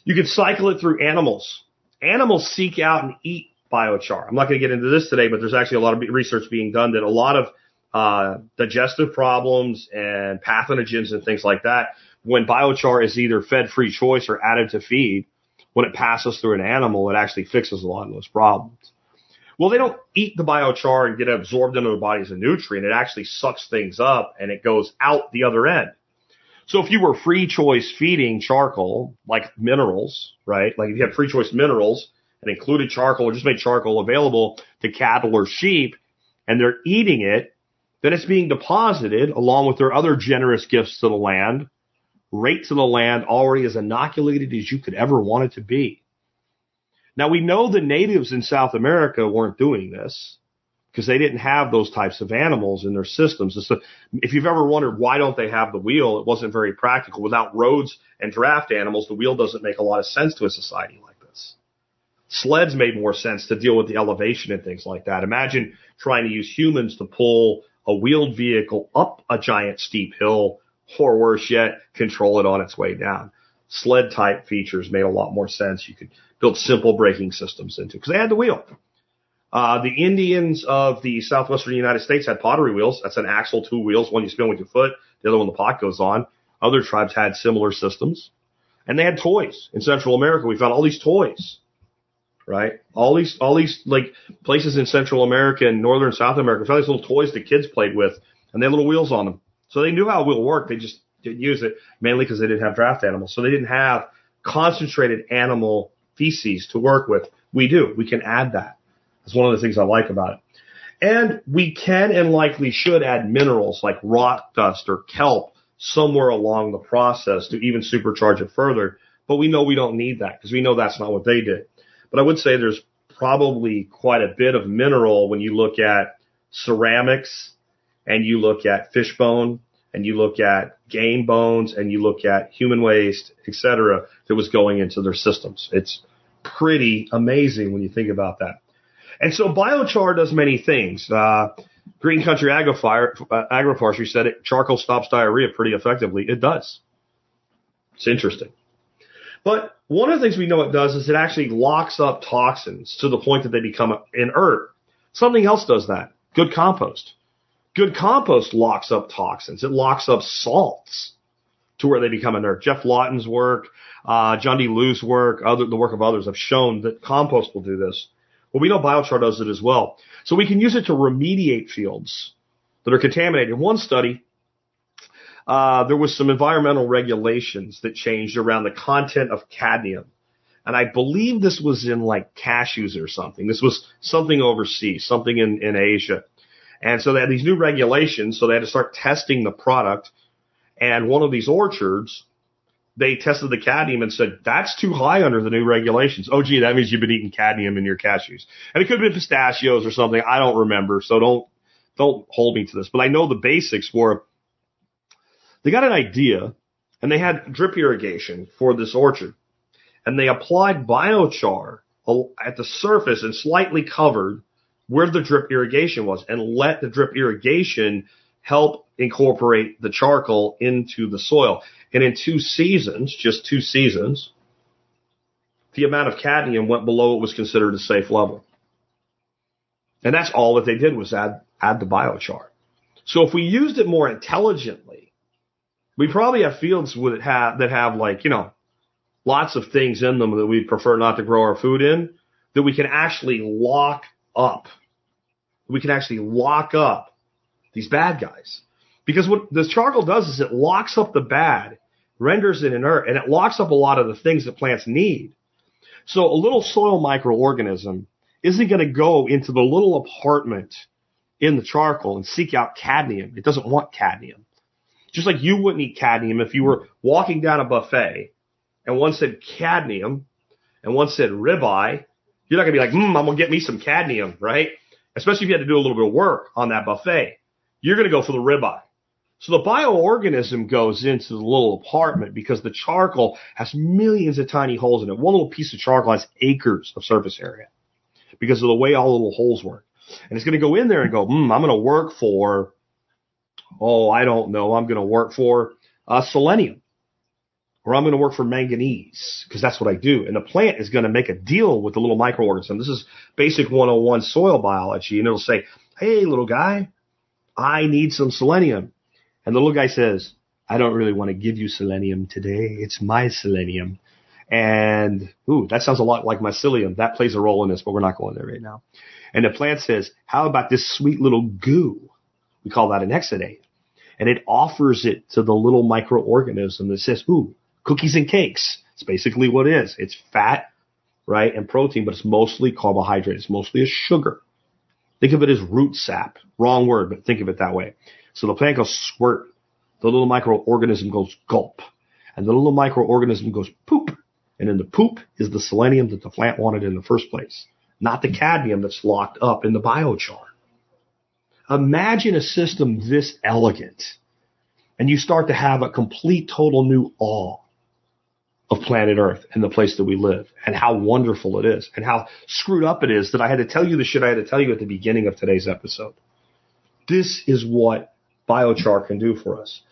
You can cycle it through animals. Animals seek out and eat biochar. I'm not going to get into this today, but there's actually a lot of research being done that a lot of uh, digestive problems and pathogens and things like that, when biochar is either fed free choice or added to feed, when it passes through an animal, it actually fixes a lot of those problems. Well, they don't eat the biochar and get absorbed into their body as a nutrient. It actually sucks things up and it goes out the other end. So if you were free choice feeding charcoal, like minerals, right? Like if you had free choice minerals and included charcoal or just made charcoal available to cattle or sheep and they're eating it, then it's being deposited along with their other generous gifts to the land, right to the land already as inoculated as you could ever want it to be. Now we know the natives in South America weren't doing this because they didn't have those types of animals in their systems. So if you've ever wondered why don't they have the wheel, it wasn't very practical. Without roads and draft animals, the wheel doesn't make a lot of sense to a society like this. Sleds made more sense to deal with the elevation and things like that. Imagine trying to use humans to pull a wheeled vehicle up a giant steep hill, or worse yet, control it on its way down. Sled type features made a lot more sense. You could build simple braking systems into because they had the wheel. Uh, the Indians of the southwestern United States had pottery wheels. That's an axle, two wheels. One you spin with your foot, the other one the pot goes on. Other tribes had similar systems. And they had toys. In Central America, we found all these toys right? All these, all these like places in Central America and Northern South America found these little toys the kids played with, and they had little wheels on them. So they knew how a wheel worked. They just didn't use it mainly because they didn't have draft animals. So they didn't have concentrated animal feces to work with. We do. We can add that. That's one of the things I like about it. And we can and likely should add minerals like rock dust or kelp somewhere along the process to even supercharge it further. But we know we don't need that because we know that's not what they did. But I would say there's probably quite a bit of mineral when you look at ceramics and you look at fish bone and you look at game bones and you look at human waste, etc., that was going into their systems. It's pretty amazing when you think about that. And so biochar does many things. Uh, Green Country Agrifire, uh, Agroforestry said it, charcoal stops diarrhea pretty effectively. It does. It's interesting. But one of the things we know it does is it actually locks up toxins to the point that they become inert. Something else does that. Good compost. Good compost locks up toxins. It locks up salts to where they become inert. Geoff Lawton's work, uh, John D. Liu's work, other, the work of others have shown that compost will do this. Well, we know biochar does it as well. So we can use it to remediate fields that are contaminated. In one study, uh, there was some environmental regulations that changed around the content of cadmium. And I believe this was in like cashews or something. This was something overseas, something in, in Asia. And so they had these new regulations, so they had to start testing the product. And one of these orchards, they tested the cadmium and said, that's too high under the new regulations. Oh, gee, that means you've been eating cadmium in your cashews. And it could have been pistachios or something. I don't remember. So don't, don't hold me to this. But I know the basics were they got an idea and they had drip irrigation for this orchard. And they applied biochar at the surface and slightly covered where the drip irrigation was and let the drip irrigation help incorporate the charcoal into the soil. And in two seasons, just two seasons, the amount of cadmium went below what was considered a safe level. And that's all that they did was add, add the biochar. So if we used it more intelligently, we probably have fields with have, that have like, you know, lots of things in them that we'd prefer not to grow our food in that we can actually lock up. We can actually lock up these bad guys. Because what this charcoal does is it locks up the bad, renders it inert, and it locks up a lot of the things that plants need. So a little soil microorganism isn't going to go into the little apartment in the charcoal and seek out cadmium. It doesn't want cadmium. Just like you wouldn't eat cadmium if you were walking down a buffet and one said cadmium and one said ribeye, you're not going to be like, hmm, I'm going to get me some cadmium, right? Especially if you had to do a little bit of work on that buffet. You're going to go for the ribeye. So the bioorganism goes into the little apartment because the charcoal has millions of tiny holes in it. One little piece of charcoal has acres of surface area because of the way all the little holes work. And it's going to go in there and go, hmm, I'm going to work for, oh, I don't know, I'm going to work for uh, selenium or I'm going to work for manganese because that's what I do. And the plant is going to make a deal with the little microorganism. This is basic 101 soil biology. And it'll say, Hey, little guy, I need some selenium. And the little guy says, I don't really want to give you selenium today. It's my selenium. And, ooh, that sounds a lot like mycelium. That plays a role in this, but we're not going there right now. And the plant says, how about this sweet little goo? We call that an exudate. And it offers it to the little microorganism that says, ooh, cookies and cakes. It's basically what it is. It's fat, right, and protein, but it's mostly carbohydrate. It's mostly a sugar. Think of it as root sap. Wrong word, but think of it that way. So the plant goes squirt. The little microorganism goes gulp. And the little microorganism goes poop. And in the poop is the selenium that the plant wanted in the first place, not the cadmium that's locked up in the biochar. Imagine a system this elegant and you start to have a complete total new awe of planet Earth and the place that we live and how wonderful it is and how screwed up it is that I had to tell you the shit I had to tell you at the beginning of today's episode. This is what biochar can do for us.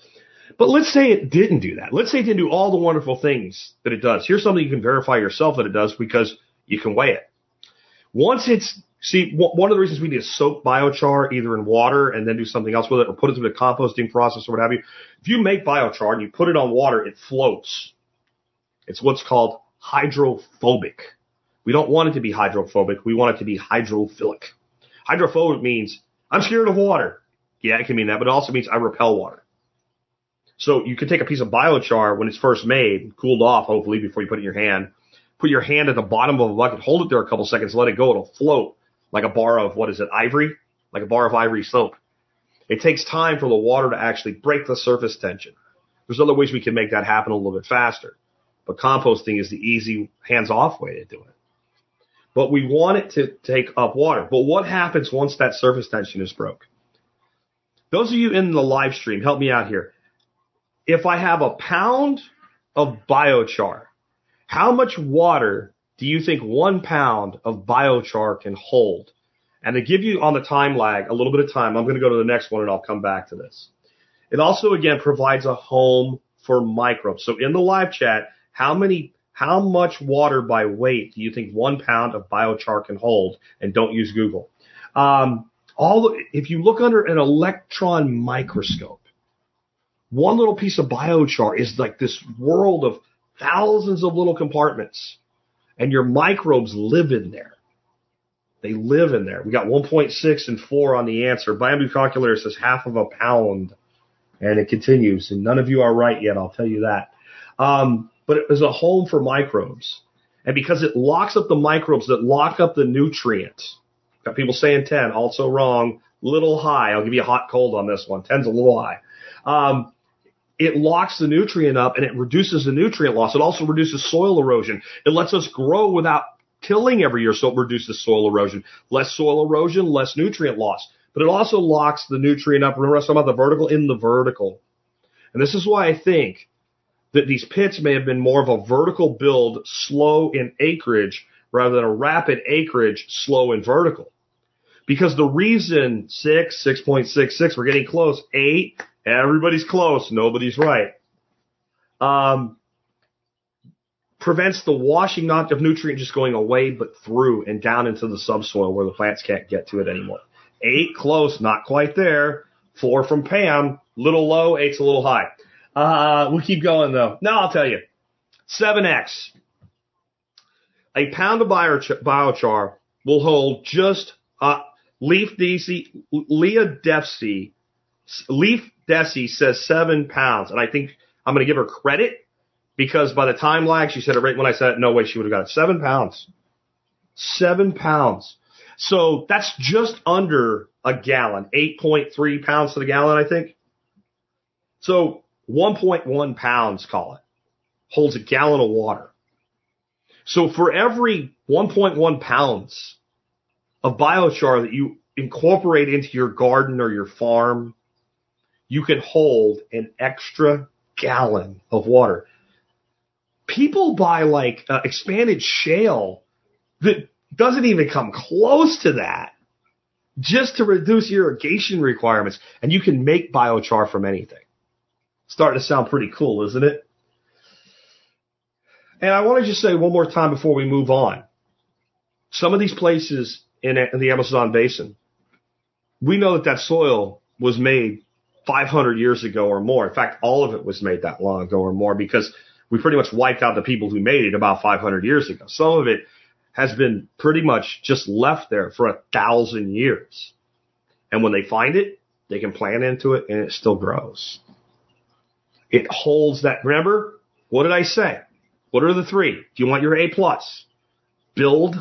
But let's say it didn't do that. Let's say it didn't do all the wonderful things that it does. Here's something you can verify yourself that it does because you can weigh it. Once it's, see, one of the reasons we need to soak biochar either in water and then do something else with it or put it through the composting process or what have you. If you make biochar and you put it on water, it floats. It's what's called hydrophobic. We don't want it to be hydrophobic. We want it to be hydrophilic. Hydrophobic means I'm scared of water. Yeah, it can mean that, but it also means I repel water. So you can take a piece of biochar when it's first made, cooled off hopefully before you put it in your hand, put your hand at the bottom of a bucket, hold it there a couple seconds, let it go, it'll float like a bar of, what is it, ivory? Like a bar of ivory soap. It takes time for the water to actually break the surface tension. There's other ways we can make that happen a little bit faster. But composting is the easy, hands-off way to do it. But we want it to take up water. But what happens once that surface tension is broke? Those of you in the live stream, help me out here. If I have a pound of biochar, how much water do you think one pound of biochar can hold? And to give you on the time lag a little bit of time, I'm going to go to the next one and I'll come back to this. It also again provides a home for microbes. So in the live chat, how many, how much water by weight do you think one pound of biochar can hold? And don't use Google. Um, all if you look under an electron microscope, one little piece of biochar is like this world of thousands of little compartments and your microbes live in there. They live in there. We got 1.6 and 4 on the answer. Calculator says half of a pound and it continues and none of you are right yet. I'll tell you that. Um, but it is a home for microbes. And because it locks up the microbes that lock up the nutrients, got people saying 10, also wrong, little high. I'll give you a hot cold on this one. 10's a little high. Um, it locks the nutrient up and it reduces the nutrient loss. It also reduces soil erosion. It lets us grow without tilling every year, so it reduces soil erosion. Less soil erosion, less nutrient loss. But it also locks the nutrient up. Remember I was talking about the vertical in the vertical. And this is why I think that these pits may have been more of a vertical build, slow in acreage, rather than a rapid acreage, slow in vertical. Because the reason six, 6.66, we're getting close, eight, everybody's close, nobody's right. Um, prevents the washing not of nutrient just going away, but through and down into the subsoil where the plants can't get to it anymore. Eight close, not quite there. Four from Pam, little low, eight's a little high. Uh, we'll keep going though. Now I'll tell you. 7x. A pound of biochar, will hold just, uh, Leaf DC, Leah Defsey, Leaf Desi says seven pounds. And I think I'm going to give her credit because by the time lag, she said it right when I said it. No way she would have got it. Seven pounds. Seven pounds. So that's just under a gallon. 8.3 pounds to the gallon, I think. So 1.1 pounds, call it, holds a gallon of water. So for every 1.1 pounds of biochar that you incorporate into your garden or your farm, you can hold an extra gallon of water. People buy like uh, expanded shale that doesn't even come close to that just to reduce irrigation requirements. And you can make biochar from anything. Starting to sound pretty cool, isn't it? And I want to just say one more time before we move on. Some of these places in, in the Amazon basin, we know that that soil was made 500 years ago or more. In fact, all of it was made that long ago or more because we pretty much wiped out the people who made it about 500 years ago. Some of it has been pretty much just left there for a thousand years. And when they find it, they can plant into it and it still grows. It holds that. Remember, what did I say? What are the three? Do you want your A plus? Build,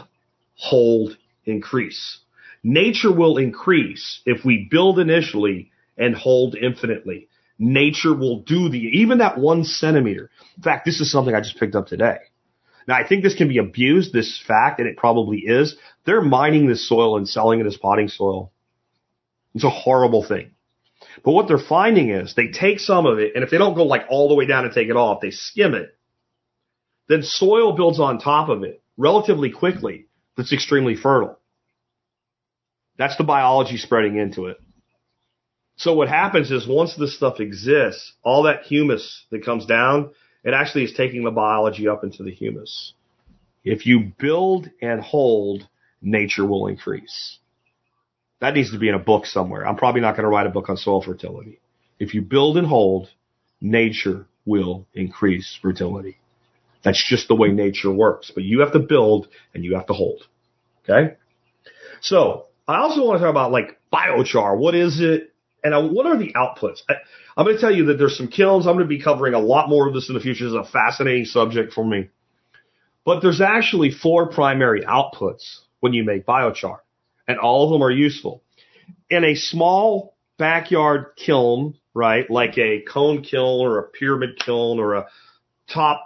hold, increase. Nature will increase if we build initially and hold infinitely. Nature will do the, even that one centimeter. In fact, this is something I just picked up today. Now I think this can be abused, this fact, and it probably is. They're mining this soil and selling it as potting soil. It's a horrible thing. But what they're finding is they take some of it, and if they don't go like all the way down and take it off, they skim it. Then soil builds on top of it relatively quickly that's extremely fertile. That's the biology spreading into it. So what happens is once this stuff exists, all that humus that comes down, it actually is taking the biology up into the humus. If you build and hold, nature will increase. That needs to be in a book somewhere. I'm probably not going to write a book on soil fertility. If you build and hold, nature will increase fertility. That's just the way nature works. But you have to build and you have to hold. Okay? So, I also want to talk about like biochar. What is it? And what are the outputs? I, I'm going to tell you that there's some kilns. I'm going to be covering a lot more of this in the future. It's a fascinating subject for me. But there's actually four primary outputs when you make biochar, and all of them are useful. In a small backyard kiln, right, like a cone kiln or a pyramid kiln or a top,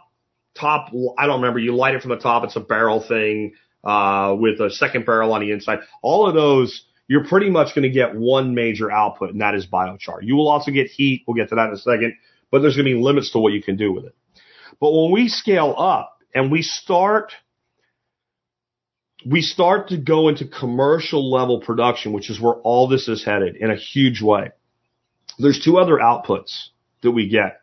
top, I don't remember, you light it from the top, it's a barrel thing, uh, with a second barrel on the inside. All of those you're pretty much going to get one major output, and that is biochar. You will also get heat. We'll get to that in a second, but there's going to be limits to what you can do with it. But when we scale up and we start, we start to go into commercial level production, which is where all this is headed in a huge way. There's two other outputs that we get.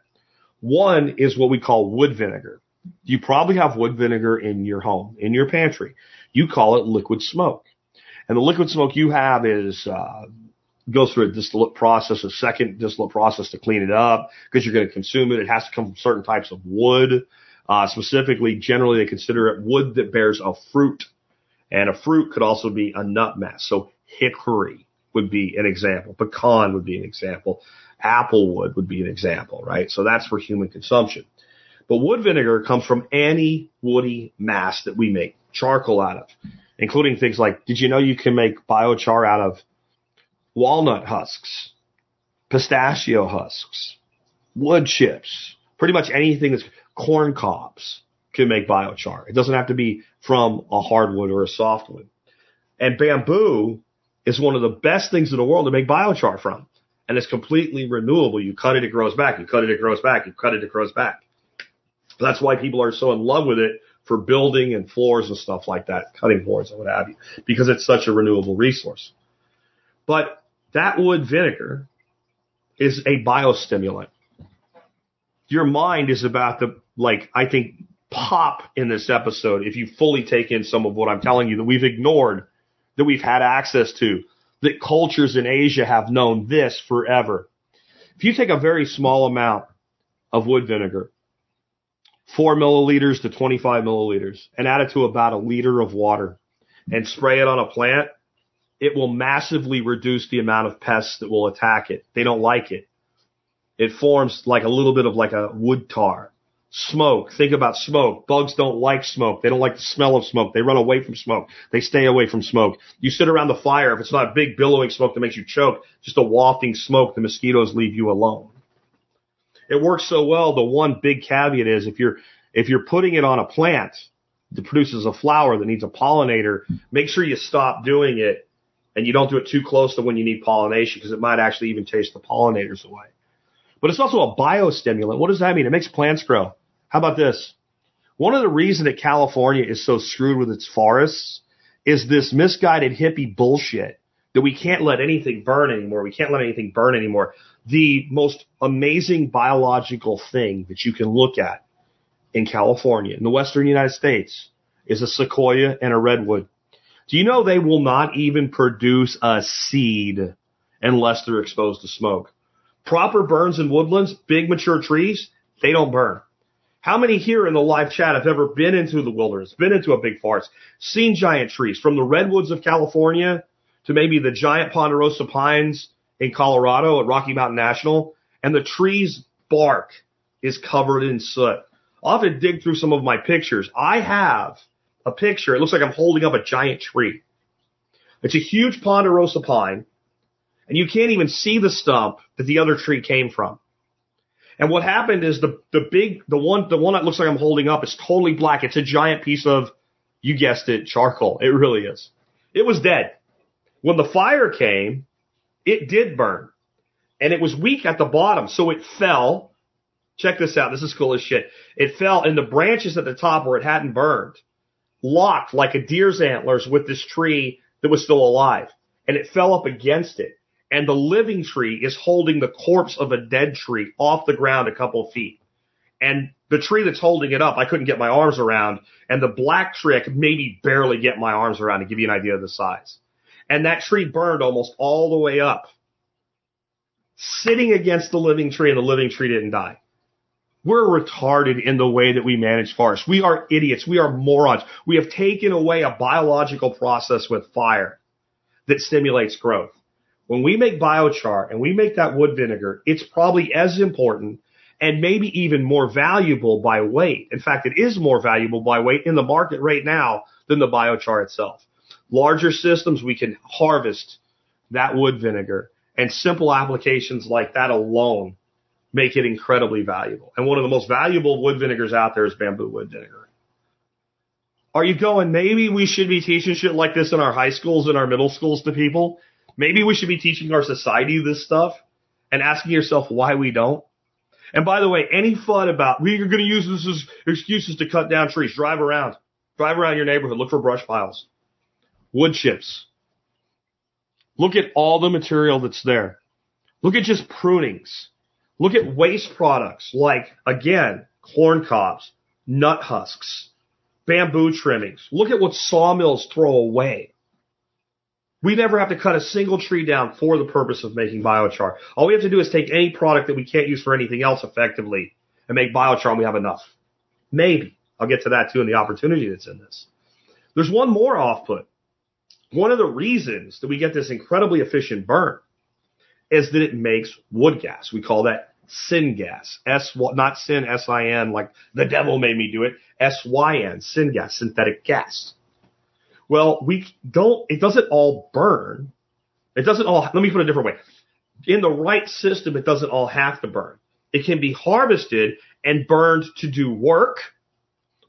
One is what we call wood vinegar. You probably have wood vinegar in your home, in your pantry. You call it liquid smoke. And the liquid smoke you have is, uh, goes through a distillate process, a second distillate process to clean it up because you're going to consume it. It has to come from certain types of wood. Uh, specifically, generally they consider it wood that bears a fruit and a fruit could also be a nut mass. So hickory would be an example. Pecan would be an example. Applewood would be an example, right? So that's for human consumption. But wood vinegar comes from any woody mass that we make charcoal out of including things like, did you know you can make biochar out of walnut husks, pistachio husks, wood chips, pretty much anything that's corn cobs can make biochar. It doesn't have to be from a hardwood or a softwood. And bamboo is one of the best things in the world to make biochar from. And it's completely renewable. You cut it, it grows back. You cut it, it grows back. You cut it, it grows back. That's why people are so in love with it for building and floors and stuff like that, cutting boards and what have you, because it's such a renewable resource. But that wood vinegar is a biostimulant. Your mind is about to, like, I think, pop in this episode if you fully take in some of what I'm telling you that we've ignored, that we've had access to, that cultures in Asia have known this forever. If you take a very small amount of wood vinegar, four milliliters to 25 milliliters, and add it to about a liter of water and spray it on a plant, it will massively reduce the amount of pests that will attack it. They don't like it. It forms like a little bit of like a wood tar. Smoke. Think about smoke. Bugs don't like smoke. They don't like the smell of smoke. They run away from smoke. They stay away from smoke. You sit around the fire. If it's not a big billowing smoke that makes you choke, just a wafting smoke, the mosquitoes leave you alone. It works so well. The one big caveat is if you're, if you're putting it on a plant that produces a flower that needs a pollinator, make sure you stop doing it and you don't do it too close to when you need pollination because it might actually even chase the pollinators away. But it's also a biostimulant. What does that mean? It makes plants grow. How about this? One of the reasons that California is so screwed with its forests is this misguided hippie bullshit that we can't let anything burn anymore. We can't let anything burn anymore. The most amazing biological thing that you can look at in California, in the western United States, is a sequoia and a redwood. Do you know they will not even produce a seed unless they're exposed to smoke? Proper burns in woodlands, big mature trees, they don't burn. How many here in the live chat have ever been into the wilderness, been into a big forest, seen giant trees from the redwoods of California to maybe the giant ponderosa pines in Colorado at Rocky Mountain National and the tree's bark is covered in soot. I'll have to dig through some of my pictures. I have a picture. It looks like I'm holding up a giant tree. It's a huge ponderosa pine and you can't even see the stump that the other tree came from. And what happened is the, the big, the one, the one that looks like I'm holding up is totally black. It's a giant piece of, you guessed it, charcoal. It really is. It was dead. When the fire came, it did burn and it was weak at the bottom. So it fell. Check this out. This is cool as shit. It fell and the branches at the top where it hadn't burned locked like a deer's antlers with this tree that was still alive and it fell up against it and the living tree is holding the corpse of a dead tree off the ground a couple of feet. And the tree that's holding it up, I couldn't get my arms around. And the black tree, I could maybe barely get my arms around to give you an idea of the size. And that tree burned almost all the way up, sitting against the living tree, and the living tree didn't die. We're retarded in the way that we manage forests. We are idiots. We are morons. We have taken away a biological process with fire that stimulates growth. When we make biochar and we make that wood vinegar, it's probably as important and maybe even more valuable by weight. In fact, it is more valuable by weight in the market right now than the biochar itself. Larger systems, we can harvest that wood vinegar and simple applications like that alone make it incredibly valuable. And one of the most valuable wood vinegars out there is bamboo wood vinegar. Are you going, maybe we should be teaching shit like this in our high schools and our middle schools to people? Maybe we should be teaching our society this stuff and asking yourself why we don't. And by the way, any fun about we are going to use this as excuses to cut down trees. Drive around, drive around your neighborhood, look for brush piles, wood chips. Look at all the material that's there. Look at just prunings. Look at waste products like again corn cobs, nut husks, bamboo trimmings. Look at what sawmills throw away. We never have to cut a single tree down for the purpose of making biochar. All we have to do is take any product that we can't use for anything else effectively and make biochar and we have enough. Maybe. I'll get to that too and the opportunity that's in this. There's one more off put. One of the reasons that we get this incredibly efficient burn is that it makes wood gas. We call that syngas. S, not sin, S-I-N, like the devil made me do it. S-Y-N, syngas, synthetic gas. Well, we don't, it doesn't all burn. It doesn't all, let me put it a different way. In the right system, it doesn't all have to burn. It can be harvested and burned to do work,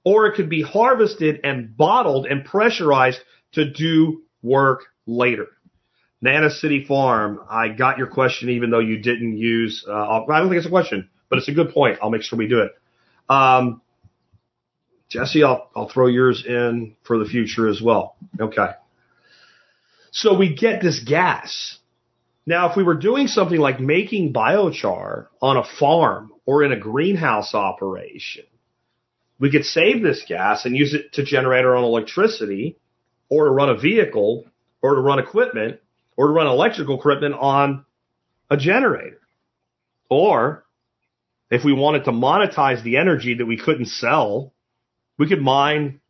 or it could be harvested and bottled and pressurized to do work later. Nana City Farm, I got your question even though you didn't use, uh, I don't think it's a question, but it's a good point. I'll make sure we do it. Um, Jesse, I'll, I'll throw yours in for the future as well. Okay. So we get this gas. Now, if we were doing something like making biochar on a farm or in a greenhouse operation, we could save this gas and use it to generate our own electricity or to run a vehicle or to run equipment or to run electrical equipment on a generator. Or if we wanted to monetize the energy that we couldn't sell, we could mine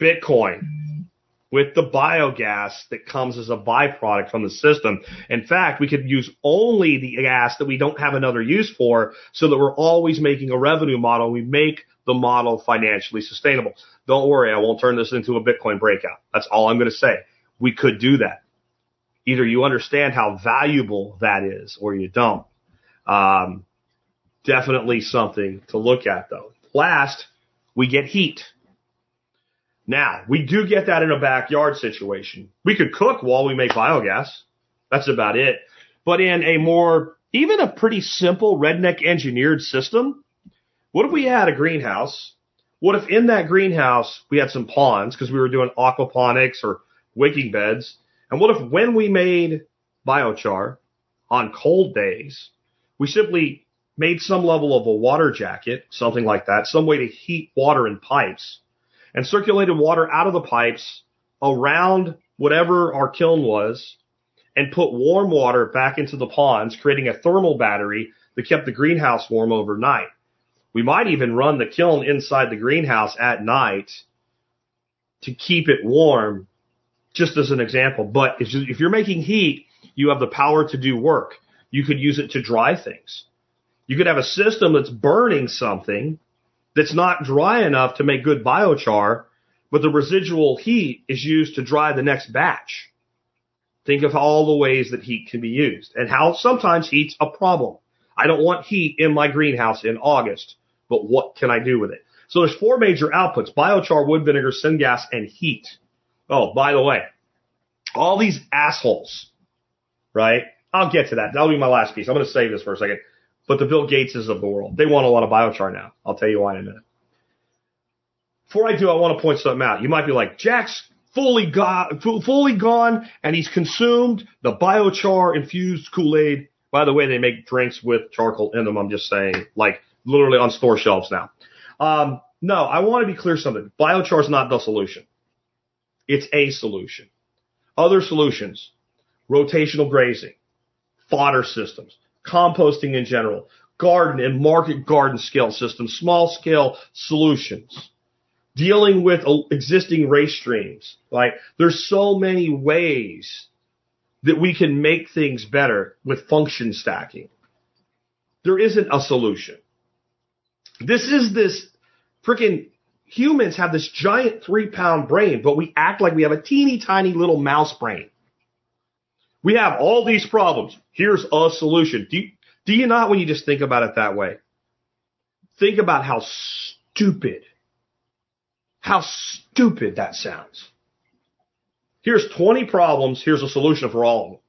Bitcoin with the biogas that comes as a byproduct from the system. In fact, we could use only the gas that we don't have another use for so that we're always making a revenue model. We make the model financially sustainable. Don't worry, I won't turn this into a Bitcoin breakout. That's all I'm going to say. We could do that. Either you understand how valuable that is or you don't. Um, definitely something to look at though. Last, we get heat. Now, we do get that in a backyard situation. We could cook while we make biogas. That's about it. But in a more, even a pretty simple redneck engineered system, what if we had a greenhouse? What if in that greenhouse we had some ponds because we were doing aquaponics or wicking beds? And what if when we made biochar on cold days, we simply made some level of a water jacket, something like that, some way to heat water in pipes and circulated water out of the pipes around whatever our kiln was and put warm water back into the ponds, creating a thermal battery that kept the greenhouse warm overnight. We might even run the kiln inside the greenhouse at night to keep it warm, just as an example. But if you're making heat, you have the power to do work. You could use it to dry things. You could have a system that's burning something that's not dry enough to make good biochar, but the residual heat is used to dry the next batch. Think of all the ways that heat can be used and how sometimes heat's a problem. I don't want heat in my greenhouse in August, but what can I do with it? So there's four major outputs, biochar, wood vinegar, syngas, and heat. Oh, by the way, all these assholes, right? I'll get to that. That'll be my last piece. I'm going to save this for a second but the Bill Gateses of the world. They want a lot of biochar now. I'll tell you why in a minute. Before I do, I want to point something out. You might be like, Jack's fully gone, fully gone, and he's consumed the biochar infused Kool-Aid. By the way, they make drinks with charcoal in them. I'm just saying, like literally on store shelves now. Um, no, I want to be clear something. Biochar is not the solution. It's a solution. Other solutions, rotational grazing, fodder systems, composting in general, garden and market garden scale systems, small scale solutions, dealing with existing race streams. Like there's so many ways that we can make things better with function stacking. There isn't a solution. This is this freaking humans have this giant three pound brain, but we act like we have a teeny tiny little mouse brain. We have all these problems. Here's a solution. Do you, do you not when you just think about it that way? Think about how stupid, how stupid that sounds. Here's 20 problems. Here's a solution for all of them.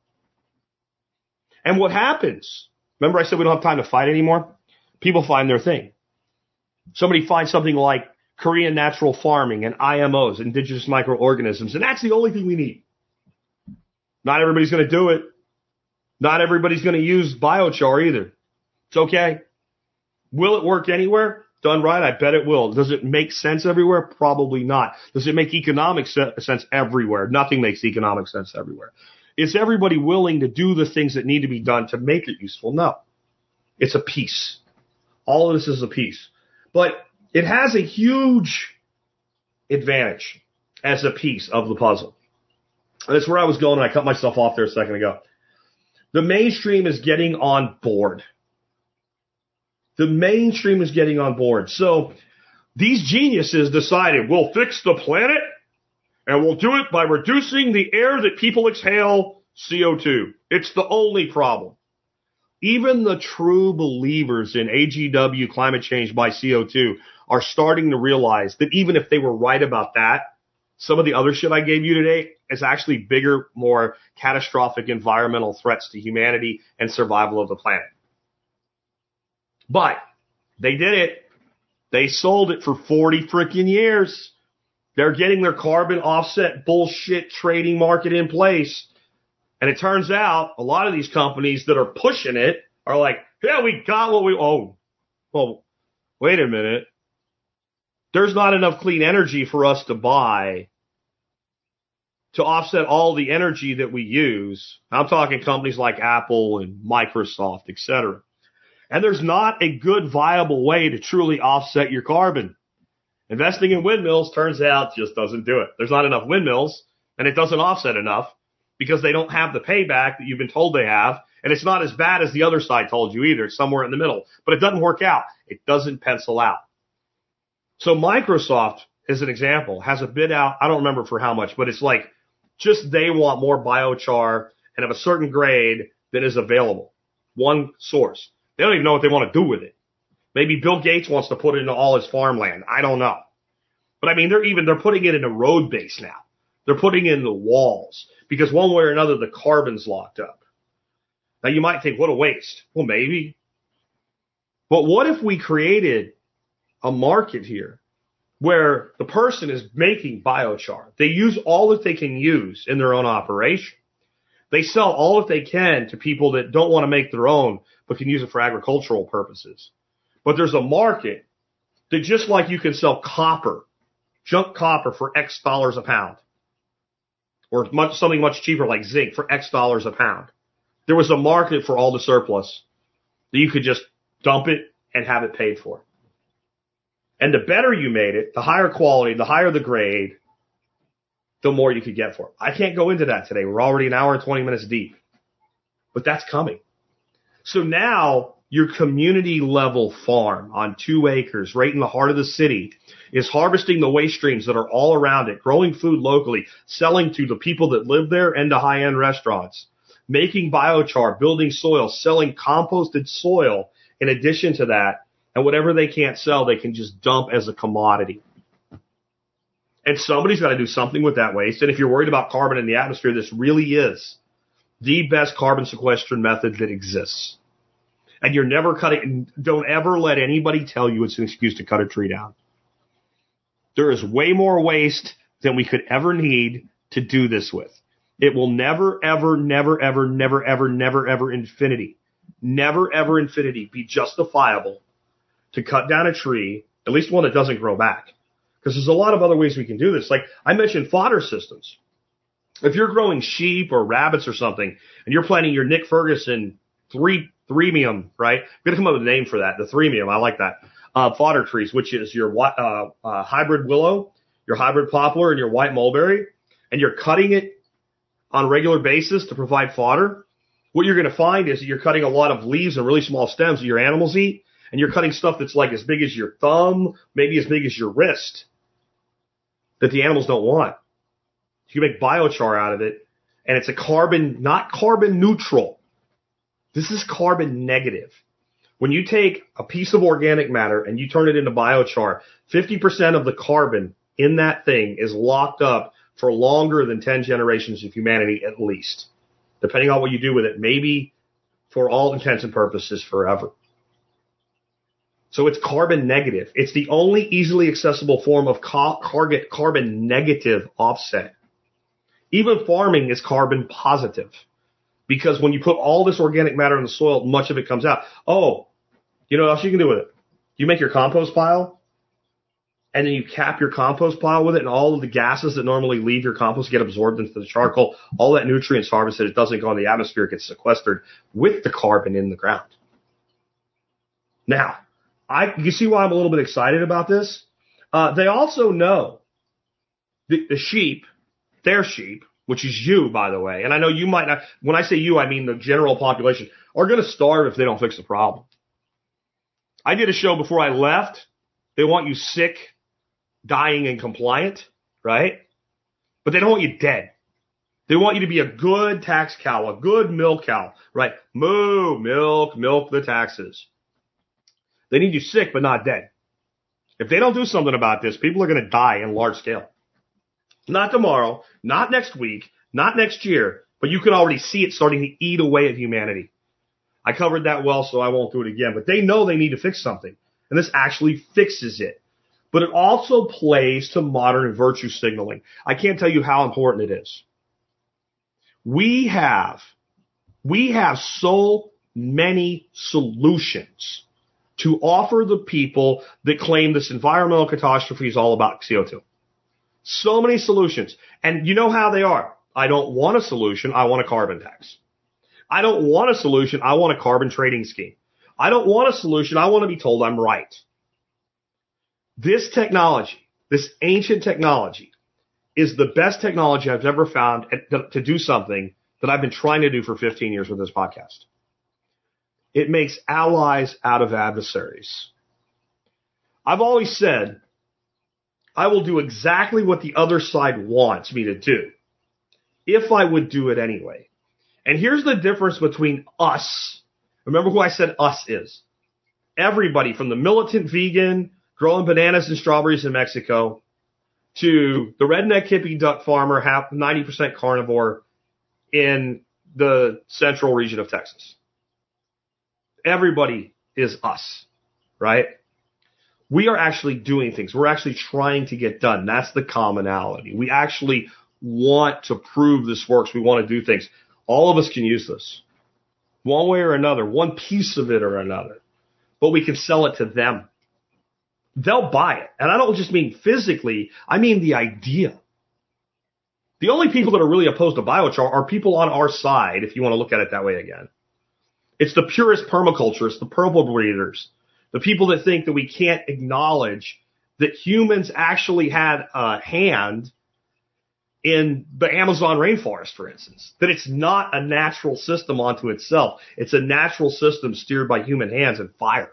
And what happens? Remember I said we don't have time to fight anymore? People find their thing. Somebody finds something like Korean natural farming and IMOs, indigenous microorganisms, and that's the only thing we need. Not everybody's going to do it. Not everybody's going to use biochar either. It's okay. Will it work anywhere? Done right, I bet it will. Does it make sense everywhere? Probably not. Does it make economic sense everywhere? Nothing makes economic sense everywhere. Is everybody willing to do the things that need to be done to make it useful? No. It's a piece. All of this is a piece. But it has a huge advantage as a piece of the puzzle. That's where I was going, and I cut myself off there a second ago. The mainstream is getting on board. The mainstream is getting on board. So these geniuses decided we'll fix the planet and we'll do it by reducing the air that people exhale, CO2. It's the only problem. Even the true believers in AGW climate change by CO2 are starting to realize that even if they were right about that, some of the other shit I gave you today is actually bigger, more catastrophic environmental threats to humanity and survival of the planet. But they did it. They sold it for 40 freaking years. They're getting their carbon offset bullshit trading market in place. And it turns out a lot of these companies that are pushing it are like, yeah, we got what we, oh, well, wait a minute. There's not enough clean energy for us to buy to offset all the energy that we use. I'm talking companies like Apple and Microsoft, et cetera. And there's not a good viable way to truly offset your carbon. Investing in windmills turns out just doesn't do it. There's not enough windmills and it doesn't offset enough because they don't have the payback that you've been told they have. And it's not as bad as the other side told you either. It's somewhere in the middle, but it doesn't work out. It doesn't pencil out. So Microsoft, as an example, has a bid out. I don't remember for how much, but it's like just they want more biochar and of a certain grade that is available. One source. They don't even know what they want to do with it. Maybe Bill Gates wants to put it into all his farmland. I don't know. But I mean, they're even, they're putting it in a road base now. They're putting in the walls because one way or another, the carbon's locked up. Now you might think, what a waste. Well, maybe. But what if we created a market here where the person is making biochar? They use all that they can use in their own operation. They sell all that they can to people that don't want to make their own, but can use it for agricultural purposes. But there's a market that just like you can sell copper, junk copper for X dollars a pound, or much, something much cheaper like zinc for X dollars a pound. There was a market for all the surplus that you could just dump it and have it paid for. And the better you made it, the higher quality, the higher the grade, the more you could get for it. I can't go into that today. We're already an hour and 20 minutes deep, but that's coming. So now your community level farm on two acres right in the heart of the city is harvesting the waste streams that are all around it, growing food locally, selling to the people that live there and to high end restaurants, making biochar, building soil, selling composted soil in addition to that. And whatever they can't sell, they can just dump as a commodity. And somebody's got to do something with that waste. And if you're worried about carbon in the atmosphere, this really is the best carbon sequestration method that exists and you're never cutting. Don't ever let anybody tell you it's an excuse to cut a tree down. There is way more waste than we could ever need to do this with. It will never, ever, never, ever, never, ever, never, ever infinity, never, ever infinity be justifiable to cut down a tree, at least one that doesn't grow back. Because there's a lot of other ways we can do this. Like I mentioned fodder systems. If you're growing sheep or rabbits or something and you're planting your Nick Ferguson three threemium, right? I'm gonna come up with a name for that. The threemium, I like that. Uh, fodder trees, which is your uh, uh, hybrid willow, your hybrid poplar, and your white mulberry, and you're cutting it on a regular basis to provide fodder. What you're gonna find is that you're cutting a lot of leaves and really small stems that your animals eat, and you're cutting stuff that's like as big as your thumb, maybe as big as your wrist, that the animals don't want. You make biochar out of it, and it's a carbon, not carbon neutral this is carbon negative. When you take a piece of organic matter and you turn it into biochar, 50% of the carbon in that thing is locked up for longer than 10 generations of humanity at least. Depending on what you do with it, maybe for all intents and purposes forever. So it's carbon negative. It's the only easily accessible form of carbon negative offset. Even farming is carbon positive because when you put all this organic matter in the soil, much of it comes out. Oh, you know what else you can do with it? You make your compost pile and then you cap your compost pile with it and all of the gases that normally leave your compost get absorbed into the charcoal. All that nutrients harvested, it doesn't go in the atmosphere, it gets sequestered with the carbon in the ground. Now, I, you see why I'm a little bit excited about this? Uh, they also know the, the sheep, their sheep, which is you, by the way, and I know you might not, when I say you, I mean the general population, are going to starve if they don't fix the problem. I did a show before I left. They want you sick, dying, and compliant, right? But they don't want you dead. They want you to be a good tax cow, a good milk cow, right? Moo, milk, milk the taxes. They need you sick, but not dead. If they don't do something about this, people are going to die in large scale. Not tomorrow, not next week, not next year, but you can already see it starting to eat away at humanity. I covered that well, so I won't do it again, but they know they need to fix something. and this actually fixes it. But it also plays to modern virtue signaling. I can't tell you how important it is. We have, we have so many solutions to offer the people that claim this environmental catastrophe is all about CO2. So many solutions. And you know how they are. I don't want a solution. I want a carbon tax. I don't want a solution. I want a carbon trading scheme. I don't want a solution. I want to be told I'm right. This technology, this ancient technology, is the best technology I've ever found to do something that I've been trying to do for 15 years with this podcast. It makes allies out of adversaries. I've always said, I will do exactly what the other side wants me to do if I would do it anyway. And here's the difference between us. Remember who I said us is. Everybody from the militant vegan growing bananas and strawberries in Mexico to the redneck hippie duck farmer, half 90% carnivore in the central region of Texas. Everybody is us, right? We are actually doing things. We're actually trying to get done. That's the commonality. We actually want to prove this works. We want to do things. All of us can use this one way or another, one piece of it or another, but we can sell it to them. They'll buy it. And I don't just mean physically, I mean the idea. The only people that are really opposed to biochar are people on our side, if you want to look at it that way again. It's the purest permaculturists, the purple breeders, the people that think that we can't acknowledge that humans actually had a hand in the Amazon rainforest, for instance, that it's not a natural system onto itself. It's a natural system steered by human hands and fire.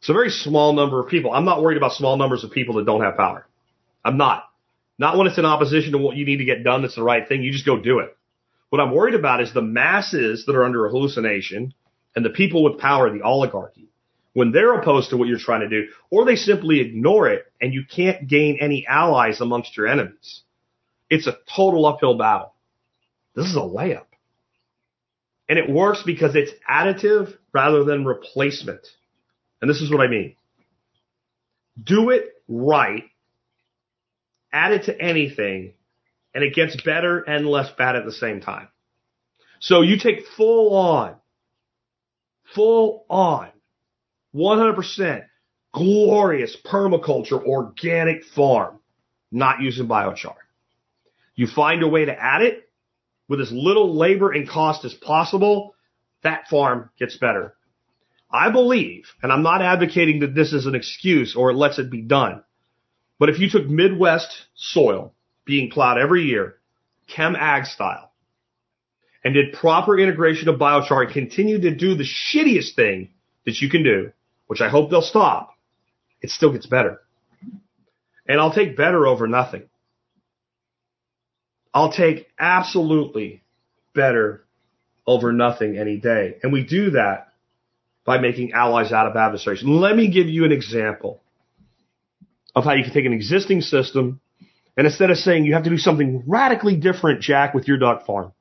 It's a very small number of people. I'm not worried about small numbers of people that don't have power. I'm not. Not when it's in opposition to what you need to get done that's the right thing. You just go do it. What I'm worried about is the masses that are under a hallucination and the people with power, the oligarchy, when they're opposed to what you're trying to do, or they simply ignore it and you can't gain any allies amongst your enemies. It's a total uphill battle. This is a layup. And it works because it's additive rather than replacement. And this is what I mean. Do it right. Add it to anything and it gets better and less bad at the same time. So you take full on, full on, 100% glorious permaculture organic farm, not using biochar. You find a way to add it with as little labor and cost as possible. That farm gets better. I believe, and I'm not advocating that this is an excuse or it lets it be done, but if you took Midwest soil being plowed every year, chem ag style, and did proper integration of biochar and continue to do the shittiest thing that you can do, which I hope they'll stop, it still gets better. And I'll take better over nothing. I'll take absolutely better over nothing any day. And we do that by making allies out of adversaries. Let me give you an example of how you can take an existing system and instead of saying you have to do something radically different, Jack, with your duck farm,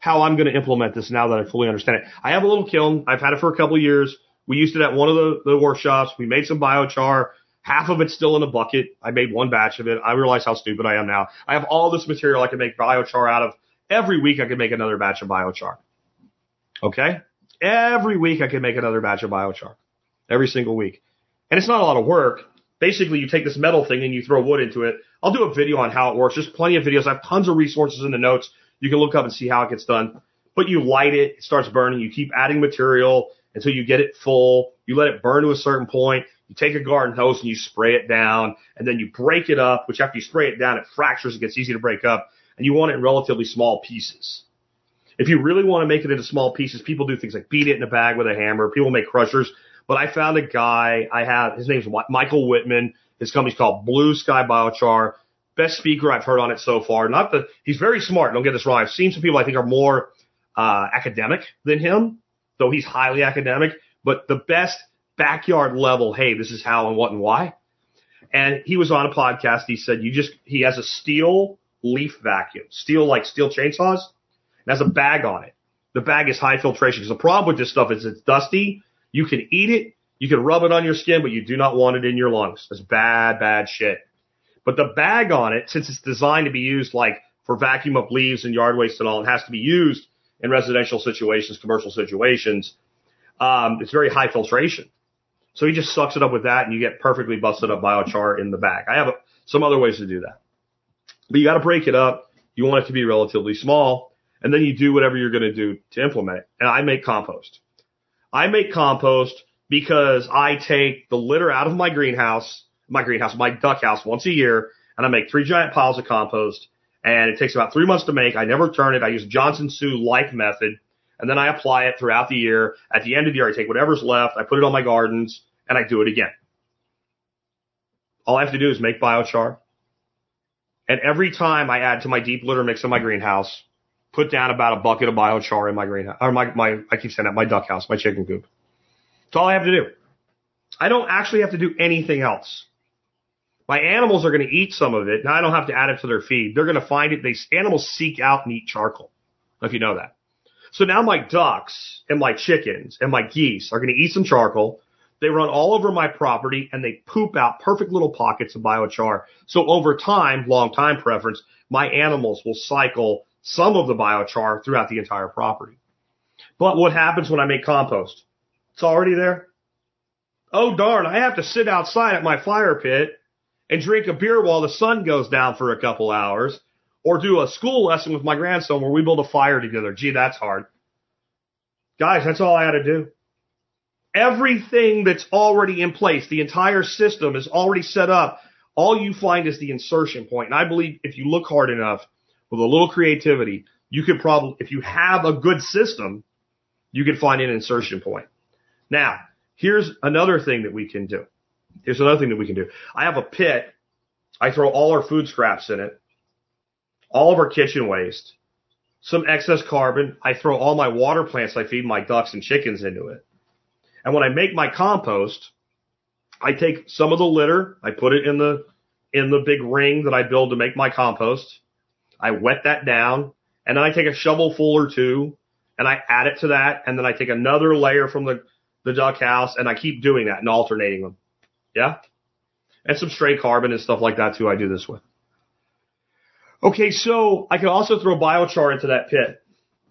how I'm going to implement this now that I fully understand it. I have a little kiln. I've had it for a couple years. We used it at one of the, the workshops. We made some biochar. Half of it's still in a bucket. I made one batch of it. I realize how stupid I am now. I have all this material I can make biochar out of. Every week I can make another batch of biochar. Okay? Every week I can make another batch of biochar. Every single week. And it's not a lot of work. Basically, you take this metal thing and you throw wood into it. I'll do a video on how it works. There's plenty of videos. I have tons of resources in the notes. You can look up and see how it gets done. But you light it, it starts burning. You keep adding material until you get it full. You let it burn to a certain point. You take a garden hose and you spray it down and then you break it up, which after you spray it down, it fractures, it gets easy to break up and you want it in relatively small pieces. If you really want to make it into small pieces, people do things like beat it in a bag with a hammer. People make crushers. But I found a guy, I have, his name's Michael Whitman. His company's called Blue Sky Biochar. Best speaker I've heard on it so far. Not the, he's very smart. Don't get this wrong. I've seen some people I think are more, uh, academic than him, though he's highly academic, but the best backyard level, hey, this is how and what and why. And he was on a podcast. He said, you just, he has a Stihl leaf vacuum, Stihl like Stihl chainsaws, and has a bag on it. The bag is high filtration because the problem with this stuff is it's dusty. You can eat it. You can rub it on your skin, but you do not want it in your lungs. That's bad, bad shit. But the bag on it, since it's designed to be used like for vacuum up leaves and yard waste and all, it has to be used in residential situations, commercial situations. Um, it's very high filtration. So he just sucks it up with that and you get perfectly busted up biochar in the bag. I have a, some other ways to do that. But you got to break it up. You want it to be relatively small and then you do whatever you're going to do to implement it. And I make compost. I make compost because I take the litter out of my greenhouse, my greenhouse, my duck house once a year and I make three giant piles of compost and it takes about three months to make. I never turn it. I use Johnson Su like method and then I apply it throughout the year. At the end of the year, I take whatever's left, I put it on my gardens and I do it again. All I have to do is make biochar. And every time I add to my deep litter mix in my greenhouse, put down about a bucket of biochar in my greenhouse, or my, my, I keep saying that, my duck house, my chicken coop. That's all I have to do. I don't actually have to do anything else. My animals are going to eat some of it. Now I don't have to add it to their feed. They're going to find it. They, animals seek out and eat charcoal. If you know that. So now my ducks and my chickens and my geese are going to eat some charcoal. They run all over my property and they poop out perfect little pockets of biochar. So over time, long time preference, my animals will cycle some of the biochar throughout the entire property. But what happens when I make compost? It's already there. Oh darn, I have to sit outside at my fire pit and drink a beer while the sun goes down for a couple hours or do a school lesson with my grandson where we build a fire together. Gee, that's hard. Guys, that's all I had to do. Everything that's already in place, the entire system is already set up. All you find is the insertion point. And I believe if you look hard enough with a little creativity, you could probably, if you have a good system, you can find an insertion point. Now, here's another thing that we can do. Here's another thing that we can do. I have a pit. I throw all our food scraps in it, all of our kitchen waste, some excess carbon. I throw all my water plants I feed my ducks and chickens into it. And when I make my compost, I take some of the litter, I put it in the in the big ring that I build to make my compost. I wet that down, and then I take a shovel full or two, and I add it to that, and then I take another layer from the the duck house, and I keep doing that and alternating them. Yeah, and some stray carbon and stuff like that too. I do this with. Okay, so I can also throw biochar into that pit.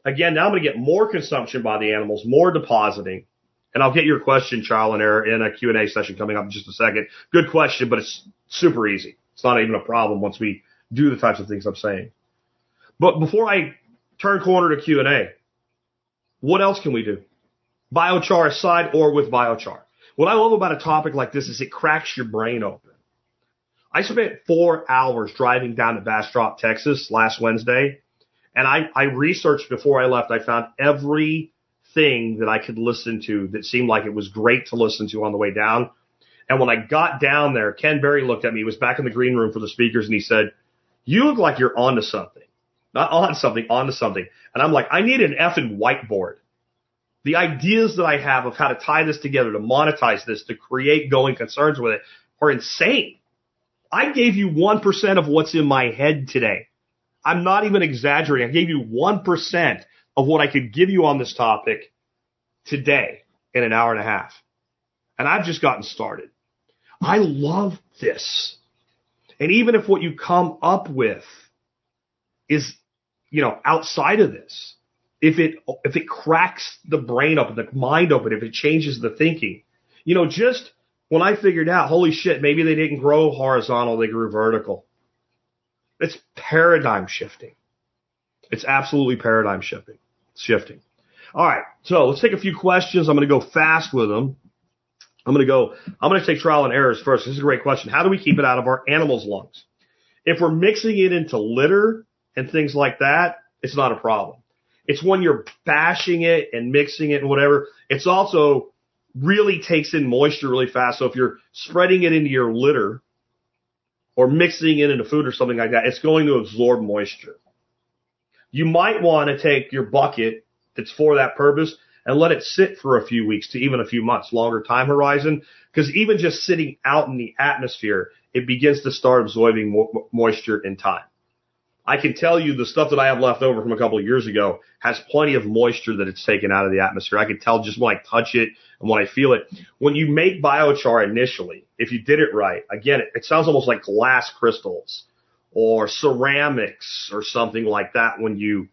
Again, now I'm going to get more consumption by the animals, more depositing. And I'll get your question, trial and error, in a Q&A session coming up in just a second. Good question, but it's super easy. It's not even a problem once we do the types of things I'm saying. But before I turn corner to Q&A, what else can we do? Biochar aside or with biochar. What I love about a topic like this is it cracks your brain open. I spent four hours driving down to Bastrop, Texas last Wednesday, and I, I researched before I left. I found everything that I could listen to that seemed like it was great to listen to on the way down. And when I got down there, Ken Berry looked at me. He was back in the green room for the speakers and he said, you look like you're onto something. Not on something, onto something. And I'm like, I need an effing whiteboard. The ideas that I have of how to tie this together, to monetize this, to create going concerns with it are insane. I gave you 1% of what's in my head today. I'm not even exaggerating. I gave you 1% of what I could give you on this topic today in an hour and a half. And I've just gotten started. I love this. And even if what you come up with is, you know, outside of this, if it, if it cracks the brain open, the mind open, if it changes the thinking, you know, just when I figured out, holy shit, maybe they didn't grow horizontal, they grew vertical. It's paradigm shifting. It's absolutely paradigm shifting shifting. All right. So let's take a few questions. I'm going to go fast with them. I'm going to go, I'm going to take trial and errors first. This is a great question. How do we keep it out of our animals' lungs? If we're mixing it into litter and things like that, it's not a problem. It's when you're bashing it and mixing it and whatever. It's also really takes in moisture really fast. So if you're spreading it into your litter or mixing it into food or something like that, it's going to absorb moisture you might want to take your bucket that's for that purpose and let it sit for a few weeks to even a few months, longer time horizon. Because even just sitting out in the atmosphere, it begins to start absorbing mo- moisture in time. I can tell you the stuff that I have left over from a couple of years ago has plenty of moisture that it's taken out of the atmosphere. I can tell just when I touch it and when I feel it. When you make biochar initially, if you did it right, again, it, it sounds almost like glass crystals or ceramics or something like that when you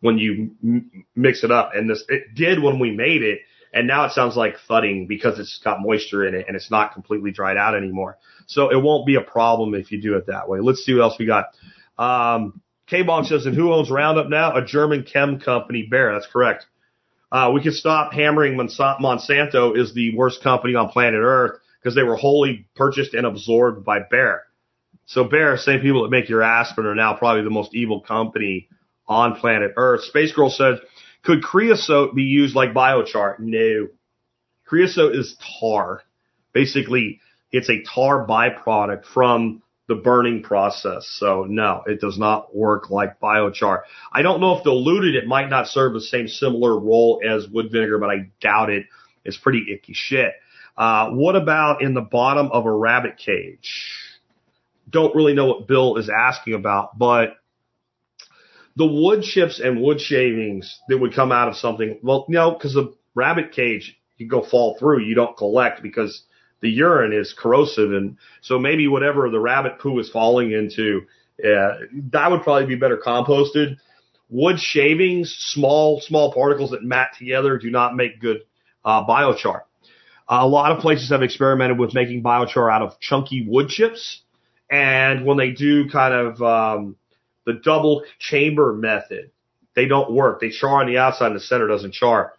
when you m- mix it up. And this it did when we made it, and now it sounds like thudding because it's got moisture in it and it's not completely dried out anymore. So it won't be a problem if you do it that way. Let's see what else we got. Um, K-Bong says, and who owns Roundup now? A German chem company, Bayer. That's correct. Uh, we can stop hammering Monsanto is the worst company on planet Earth because they were wholly purchased and absorbed by Bayer. So Bayer, same people that make your aspirin are now probably the most evil company on planet Earth. Space Girl said, could creosote be used like biochar? No. Creosote is tar. Basically, it's a tar byproduct from the burning process. So no, it does not work like biochar. I don't know if diluted, it might not serve the same similar role as wood vinegar, but I doubt it. It's pretty icky shit. Uh, what about in the bottom of a rabbit cage? Don't really know what Bill is asking about, but the wood chips and wood shavings that would come out of something, well, no, because the rabbit cage, you go fall through, you don't collect because the urine is corrosive. And so maybe whatever the rabbit poo is falling into, uh, that would probably be better composted. Wood shavings, small, small particles that mat together do not make good uh, biochar. a lot of places have experimented with making biochar out of chunky wood chips. And when they do kind of um, the double chamber method, they don't work. They char on the outside and the center doesn't char.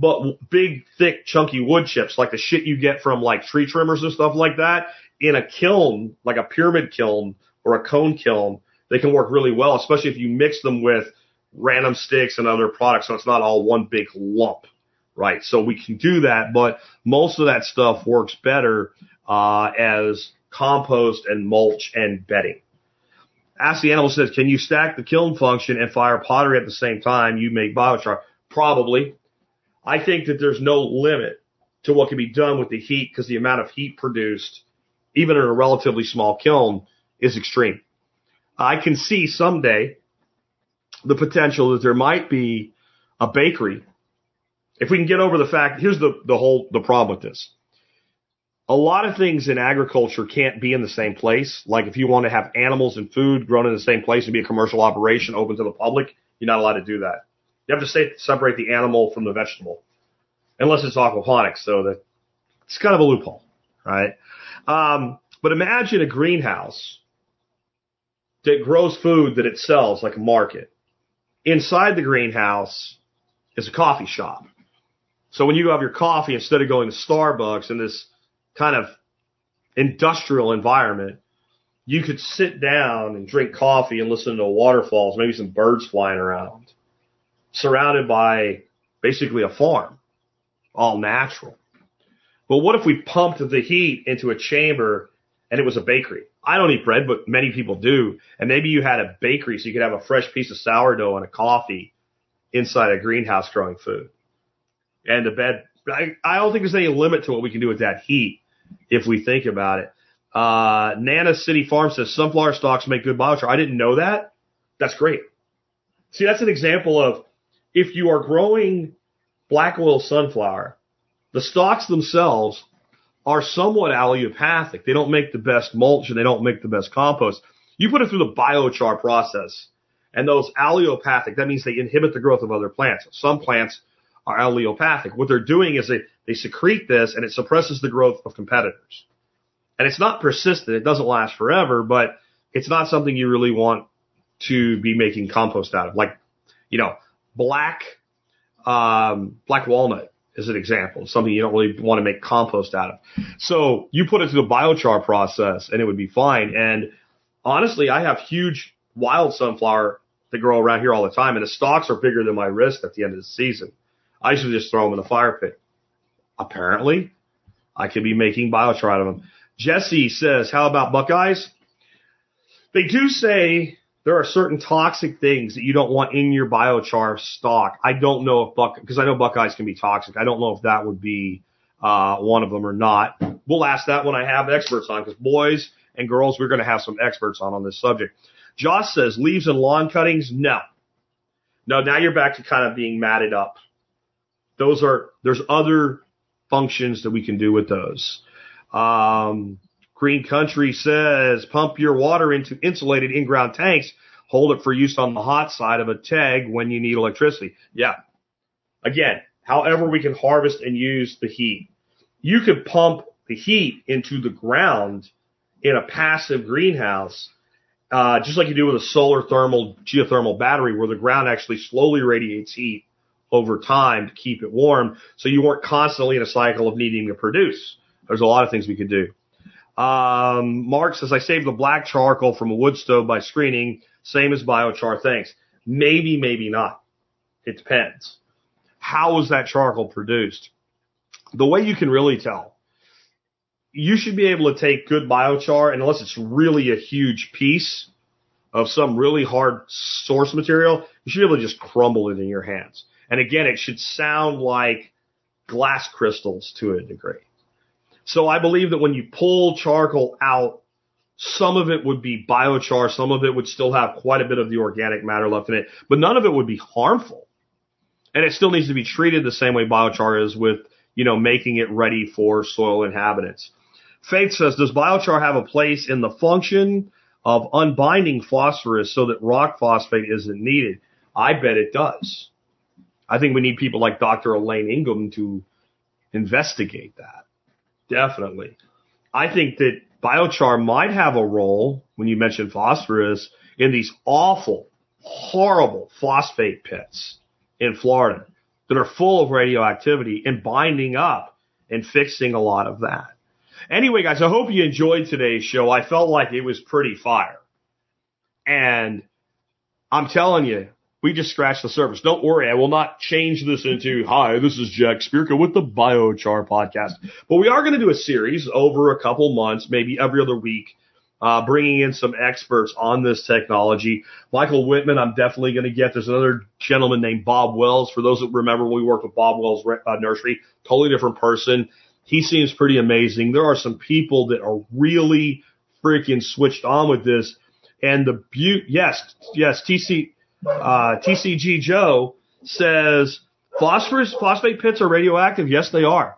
But big, thick, chunky wood chips, like the shit you get from like tree trimmers and stuff like that, in a kiln, like a pyramid kiln or a cone kiln, they can work really well, especially if you mix them with random sticks and other products, so it's not all one big lump, right? So we can do that, but most of that stuff works better uh, as compost and mulch and bedding. Ask the Animal says, can you stack the kiln function and fire pottery at the same time? You make biochar. Probably. I think that there's no limit to what can be done with the heat because the amount of heat produced, even in a relatively small kiln, is extreme. I can see someday the potential that there might be a bakery. If we can get over the fact, here's the, the whole, the problem with this. A lot of things in agriculture can't be in the same place. Like if you want to have animals and food grown in the same place and be a commercial operation open to the public, you're not allowed to do that. You have to say, separate the animal from the vegetable, unless it's aquaponics. So that it's kind of a loophole, right? Um, but imagine a greenhouse that grows food that it sells like a market. Inside the greenhouse is a coffee shop. So when you have your coffee, instead of going to Starbucks in this kind of industrial environment, you could sit down and drink coffee and listen to waterfalls, maybe some birds flying around, surrounded by basically a farm, all natural. But what if we pumped the heat into a chamber and it was a bakery? I don't eat bread, but many people do. And maybe you had a bakery so you could have a fresh piece of sourdough and a coffee inside a greenhouse growing food. And the bed, I, I don't think there's any limit to what we can do with that heat if we think about it. Uh, Nana City Farm says sunflower stalks make good biochar. I didn't know that. That's great. See, that's an example of if you are growing black oil sunflower, the stalks themselves are somewhat allelopathic. They don't make the best mulch and they don't make the best compost. You put it through the biochar process and those allelopathic, that means they inhibit the growth of other plants. Some plants are allelopathic. What they're doing is they, they secrete this and it suppresses the growth of competitors. And it's not persistent. It doesn't last forever, but it's not something you really want to be making compost out of. Like, you know, black, um, black walnut is an example, something you don't really want to make compost out of. So you put it through the biochar process and it would be fine. And honestly, I have huge wild sunflower that grow around here all the time and the stalks are bigger than my wrist at the end of the season. I should just throw them in the fire pit. Apparently, I could be making biochar out of them. Jesse says, how about Buckeyes? They do say there are certain toxic things that you don't want in your biochar stock. I don't know if Buck, because I know Buckeyes can be toxic. I don't know if that would be uh, one of them or not. We'll ask that when I have experts on, because boys and girls, we're going to have some experts on on this subject. Josh says leaves and lawn cuttings. No, no. Now you're back to kind of being matted up. Those are there's other functions that we can do with those. Um, Green Country says pump your water into insulated in-ground tanks. Hold it for use on the hot side of a TEG when you need electricity. Yeah. Again, however we can harvest and use the heat. You could pump the heat into the ground in a passive greenhouse, uh, just like you do with a solar thermal geothermal battery where the ground actually slowly radiates heat over time to keep it warm. So you weren't constantly in a cycle of needing to produce. There's a lot of things we could do. Um, Mark says, I saved the black charcoal from a wood stove by screening. Same as biochar. Thanks. Maybe, maybe not. It depends. How is that charcoal produced? The way you can really tell, you should be able to take good biochar, and unless it's really a huge piece of some really hard source material, you should be able to just crumble it in your hands. And again, it should sound like glass crystals to a degree. So I believe that when you pull charcoal out, some of it would be biochar, some of it would still have quite a bit of the organic matter left in it, but none of it would be harmful. And it still needs to be treated the same way biochar is with, you know, making it ready for soil inhabitants. Faith says, does biochar have a place in the function of unbinding phosphorus so that rock phosphate isn't needed? I bet it does. I think we need people like Dr. Elaine Ingham to investigate that. Definitely. I think that biochar might have a role when you mention phosphorus in these awful, horrible phosphate pits in Florida that are full of radioactivity and binding up and fixing a lot of that. Anyway, guys, I hope you enjoyed today's show. I felt like it was pretty fire. And I'm telling you, we just scratched the surface. Don't worry, I will not change this into, hi, this is Jack Spirko with the Biochar podcast. But we are going to do a series over a couple months, maybe every other week, uh, bringing in some experts on this technology. Michael Whitman, I'm definitely going to get. There's another gentleman named Bob Wells. For those that remember, we worked with Bob Wells uh, Nursery, totally different person. He seems pretty amazing. There are some people that are really freaking switched on with this. And the beauty, yes, yes, TC, uh, TCG Joe says phosphorus, phosphate pits are radioactive. Yes, they are.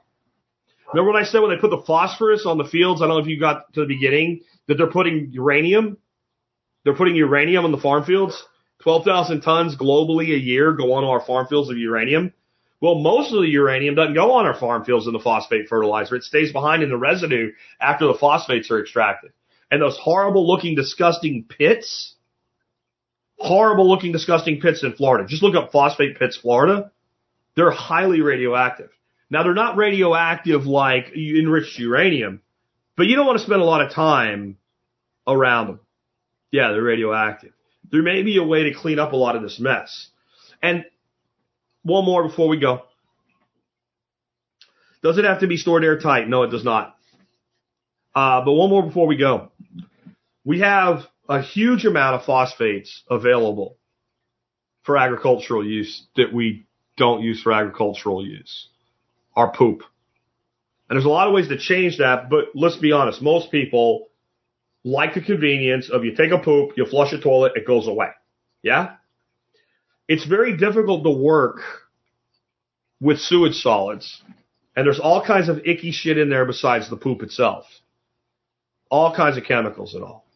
Remember what I said when they put the phosphorus on the fields? I don't know if you got to the beginning that they're putting uranium. They're putting uranium on the farm fields. 12,000 tons globally a year go on our farm fields of uranium. Well, most of the uranium doesn't go on our farm fields in the phosphate fertilizer. It stays behind in the residue after the phosphates are extracted. And those horrible looking, disgusting pits horrible looking, disgusting pits in Florida. Just look up phosphate pits, Florida. They're highly radioactive. Now they're not radioactive like enriched uranium, but you don't want to spend a lot of time around them. Yeah, they're radioactive. There may be a way to clean up a lot of this mess. And one more before we go. Does it have to be stored airtight? No, it does not. Uh, but one more before we go. We have a huge amount of phosphates available for agricultural use that we don't use for agricultural use. Our poop. And there's a lot of ways to change that, but let's be honest, most people like the convenience of you take a poop, you flush a toilet, it goes away. Yeah? It's very difficult to work with sewage solids. And there's all kinds of icky shit in there besides the poop itself. All kinds of chemicals and all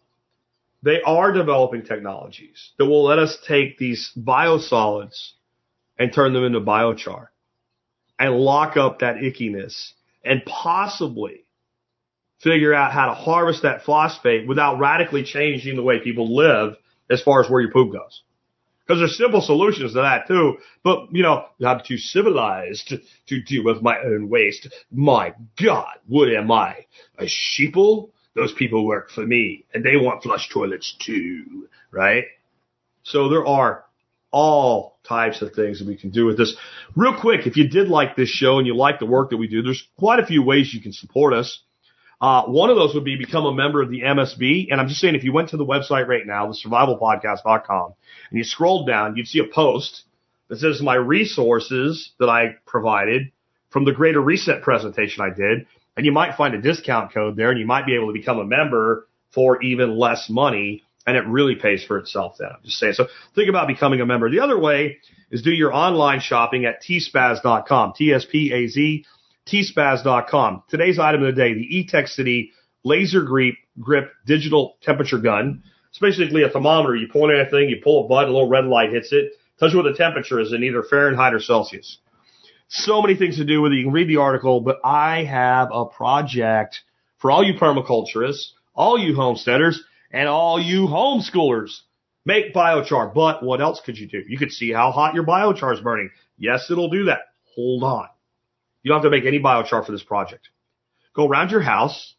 they are developing technologies that will let us take these biosolids and turn them into biochar and lock up that ickiness and possibly figure out how to harvest that phosphate without radically changing the way people live as far as where your poop goes. Because there's simple solutions to that too. But, you know, I'm too civilized to, deal with my own waste. My God, what am I? A sheeple? Those people work for me and they want flush toilets too, right? So there are all types of things that we can do with this. Real quick, if you did like this show and you like the work that we do, there's quite a few ways you can support us. Uh, one of those would be become a member of the MSB. And I'm just saying, if you went to the website right now, the survivalpodcast.com, and you scrolled down, you'd see a post that says my resources that I provided from the greater reset presentation I did and you might find a discount code there and you might be able to become a member for even less money And it really pays for itself then. I'm just saying. So think about becoming a member. The other way is do your online shopping at tspaz.com. T-S-P-A-Z, tspaz.com. Today's item of the day, the Etekcity laser grip, grip digital temperature gun. It's basically a thermometer. You point at a thing, you pull a button, a little red light hits it, tells you what the temperature is in either Fahrenheit or Celsius. So many things to do with it. You can read the article, but I have a project for all you permaculturists, all you homesteaders, and all you homeschoolers. Make biochar, but what else could you do? You could see how hot your biochar is burning. Yes, it'll do that. Hold on. You don't have to make any biochar for this project. Go around your house,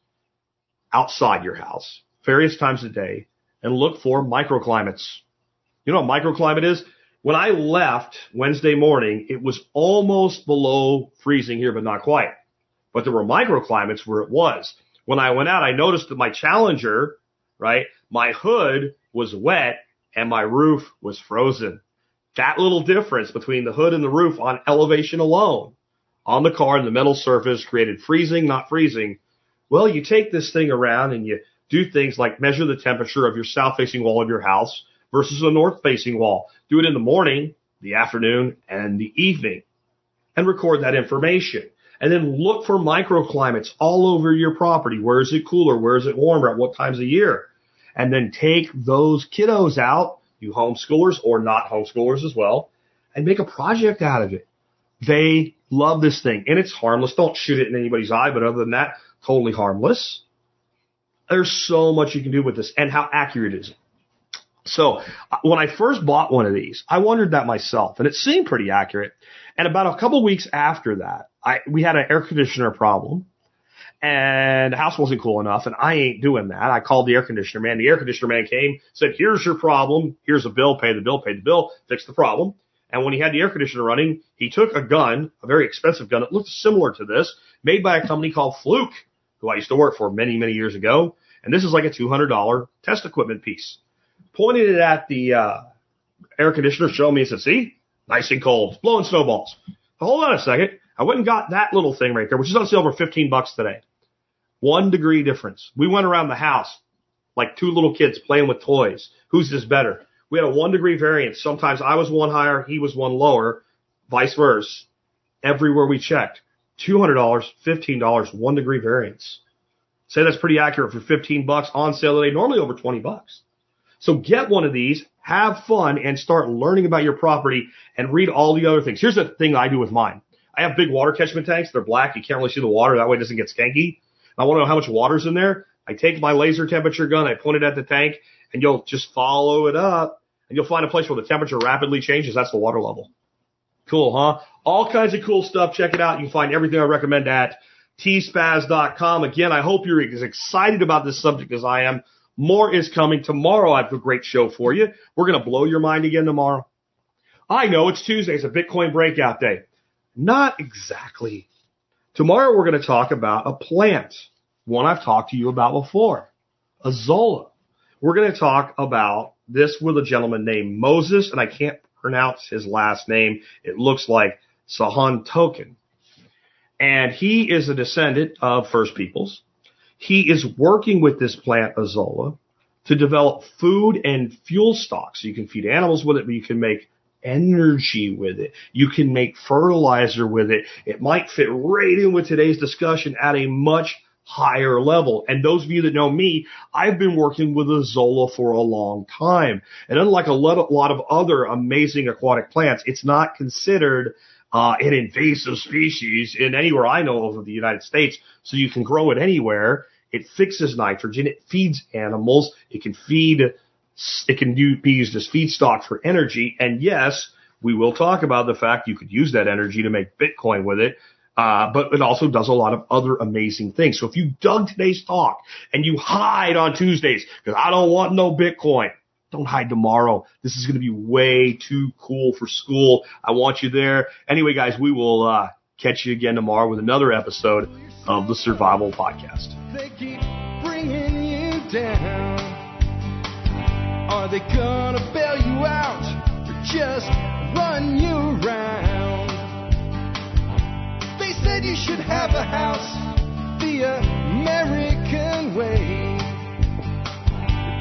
outside your house, various times a day, and look for microclimates. You know what microclimate is? When I left Wednesday morning, it was almost below freezing here, but not quite. But there were microclimates where it was. When I went out, I noticed that my Challenger, right, my hood was wet and my roof was frozen. That little difference between the hood and the roof on elevation alone on the car and the metal surface created freezing, not freezing. Well, you take this thing around and you do things like measure the temperature of your south facing wall of your house versus a north facing wall. Do it in the morning, the afternoon, and the evening and record that information. And then look for microclimates all over your property. Where is it cooler? Where is it warmer? At what times of year? And then take those kiddos out, you homeschoolers or not homeschoolers as well, and make a project out of it. They love this thing and it's harmless. Don't shoot it in anybody's eye, but other than that, totally harmless. There's so much you can do with this and how accurate is it? So uh, when I first bought one of these, I wondered that myself and it seemed pretty accurate. And about a couple weeks after that, I, we had an air conditioner problem and the house wasn't cool enough and I ain't doing that. I called the air conditioner man. The air conditioner man came, said, here's your problem. Here's a bill, pay the bill, pay the bill, fix the problem. And when he had the air conditioner running, he took a gun, a very expensive gun. It looked similar to this, made by a company called Fluke, who I used to work for many, many years ago. And this is like a $200 test equipment piece. Pointed it at the uh, air conditioner, showed me, and said, see, nice and cold, blowing snowballs. Hold on a second. I went and got that little thing right there, which is on sale for 15 bucks today. One degree difference. We went around the house like two little kids playing with toys. Who's this better? We had a one degree variance. Sometimes I was one higher, he was one lower, vice versa. Everywhere we checked. $200, $15, one degree variance. Say that's pretty accurate for 15 bucks on sale today, normally over 20 bucks. So get one of these, have fun, and start learning about your property and read all the other things. Here's the thing I do with mine. I have big water catchment tanks. They're black. You can't really see the water. That way it doesn't get skanky. I want to know how much water's in there. I take my laser temperature gun, I point it at the tank, and you'll just follow it up, and you'll find a place where the temperature rapidly changes. That's the water level. Cool, huh? All kinds of cool stuff. Check it out. You can find everything I recommend at tspaz.com. Again, I hope you're as excited about this subject as I am. More is coming tomorrow. I have a great show for you. We're going to blow your mind again tomorrow. I know it's Tuesday. It's a Bitcoin breakout day. Not exactly. Tomorrow we're going to talk about a plant, one I've talked to you about before, Azolla. We're going to talk about this with a gentleman named Moses, and I can't pronounce his last name. It looks like Sahan Token. And he is a descendant of First Peoples. He is working with this plant Azolla to develop food and fuel stocks. You can feed animals with it, but you can make energy with it. You can make fertilizer with it. It might fit right in with today's discussion at a much higher level. And those of you that know me, I've been working with Azolla for a long time. And unlike a lot of other amazing aquatic plants, it's not considered uh, an invasive species in anywhere I know of the United States. So you can grow it anywhere. It fixes nitrogen. It feeds animals. It can feed, it can be used as feedstock for energy. And yes, we will talk about the fact you could use that energy to make Bitcoin with it. Uh, but it also does a lot of other amazing things. So if you dug today's talk and you hide on Tuesdays because I don't want no Bitcoin, don't hide tomorrow. This is going to be way too cool for school. I want you there. Anyway, guys, we will uh, catch you again tomorrow with another episode of the Survival Podcast. They keep bringing you down. Are they gonna bail you out or just run you around? They said you should have a house the American way.